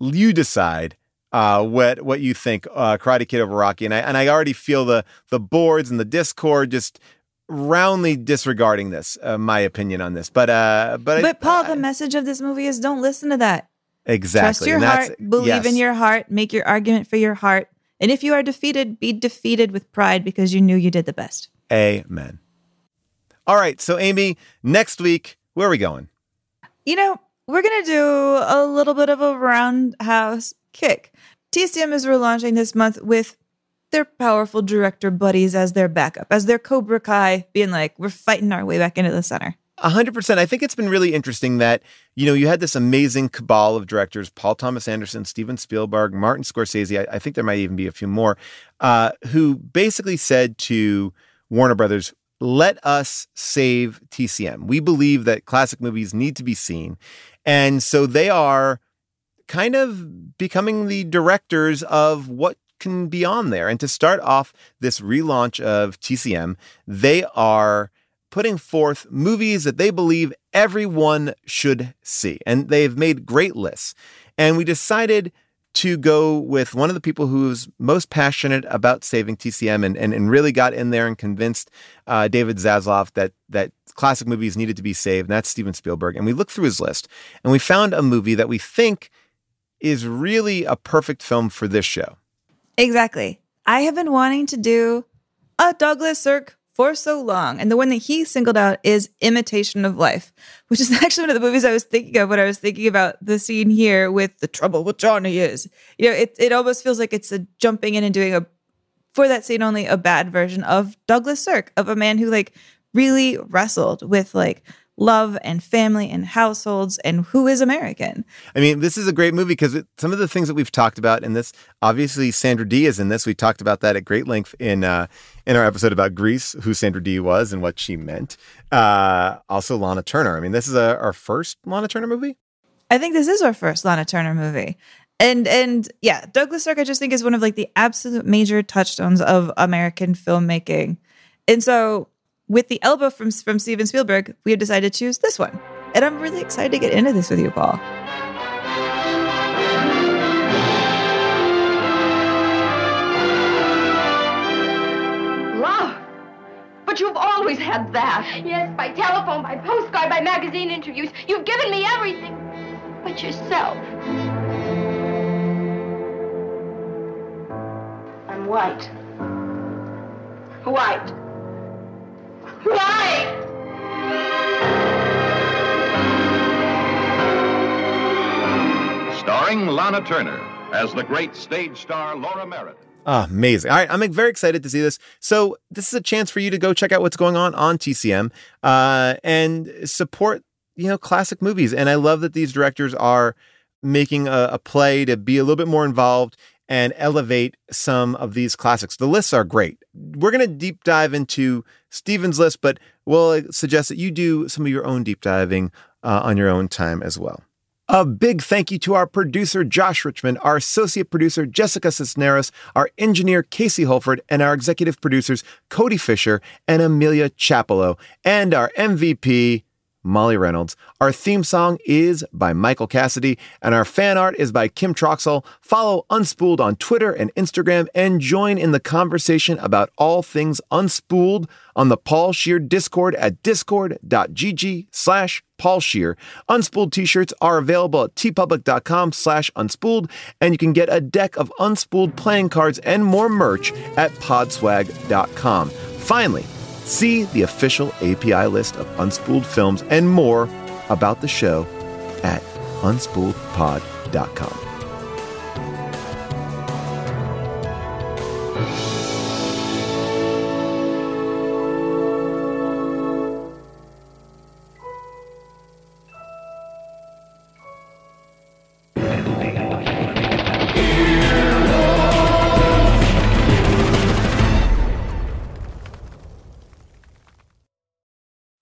you decide uh, what what you think uh, Karate Kid over Rocky, and I and I already feel the the boards and the Discord just roundly disregarding this, uh, my opinion on this. But uh, but, I- But Paul, the message of this movie is don't listen to that. exactly, Trust your heart, believe yes. in your heart, make your argument for your heart. And if you are defeated, be defeated with pride because you knew you did the best. Amen. All right, so Amy, next week, where are we going? You know, we're going to do a little bit of a roundhouse kick. TCM is relaunching this month with their powerful director buddies as their backup, as their Cobra Kai, being like, we're fighting our way back into the center. A hundred percent. I think it's been really interesting that you know you had this amazing cabal of directors: Paul Thomas Anderson, Steven Spielberg, Martin Scorsese. I, I think there might even be a few more uh, who basically said to Warner Brothers, "Let us save TCM. We believe that classic movies need to be seen, and so they are kind of becoming the directors of what." Can be on there. And to start off this relaunch of TCM, they are putting forth movies that they believe everyone should see. And they've made great lists. And we decided to go with one of the people who's most passionate about saving TCM and, and, and really got in there and convinced uh, David Zaslav that that classic movies needed to be saved. And that's Steven Spielberg. And we looked through his list and we found a movie that we think is really a perfect film for this show. Exactly. I have been wanting to do a Douglas Sirk for so long. And the one that he singled out is Imitation of Life, which is actually one of the movies I was thinking of when I was thinking about the scene here with the trouble with Johnny is. You know, it, it almost feels like it's a jumping in and doing a, for that scene only, a bad version of Douglas Sirk, of a man who like really wrestled with like love and family and households and who is American. I mean, this is a great movie because some of the things that we've talked about in this, obviously Sandra Dee is in this. We talked about that at great length in uh, in our episode about Grease, who Sandra Dee was and what she meant. Uh, also, Lana Turner. I mean, this is a, our first Lana Turner movie. I think this is our first Lana Turner movie. And and yeah, Douglas Sirk I just think is one of like the absolute major touchstones of American filmmaking. And so with the elbow from from Steven Spielberg, we have decided to choose this one. And I'm really excited to get into this with you, Paul. Love? But you've always had that. Yes, by telephone, by postcard, by magazine interviews. You've given me everything. But yourself. I'm white. White. White! Starring Lana Turner as the great stage star Lora Meredith. Oh, amazing. All right. I'm very excited to see this. So, this is a chance for you to go check out what's going on on TCM uh, and support, you know, classic movies. And I love that these directors are making a, a play to be a little bit more involved and elevate some of these classics. The lists are great. We're going to deep dive into Steven's list, but we'll suggest that you do some of your own deep diving uh, on your own time as well. A big thank you to our producer, Josh Richmond, our associate producer, Jessica Cisneros, our engineer, Casey Holford, and our executive producers, Cody Fisher and Amelia Chapello, and our MVP, Molly Reynolds. Our theme song is by Michael Cassidy, and our fan art is by Kim Troxell. Follow Unspooled on Twitter and Instagram, and join in the conversation about all things Unspooled on the Paul Scheer Discord at discord.gg slash Paul Scheer. Unspooled t-shirts are available at teepublic.com slash unspooled, and you can get a deck of Unspooled playing cards and more merch at podswag.com. Finally, See the official AFI list of unspooled films and more about the show at unspooledpod.com.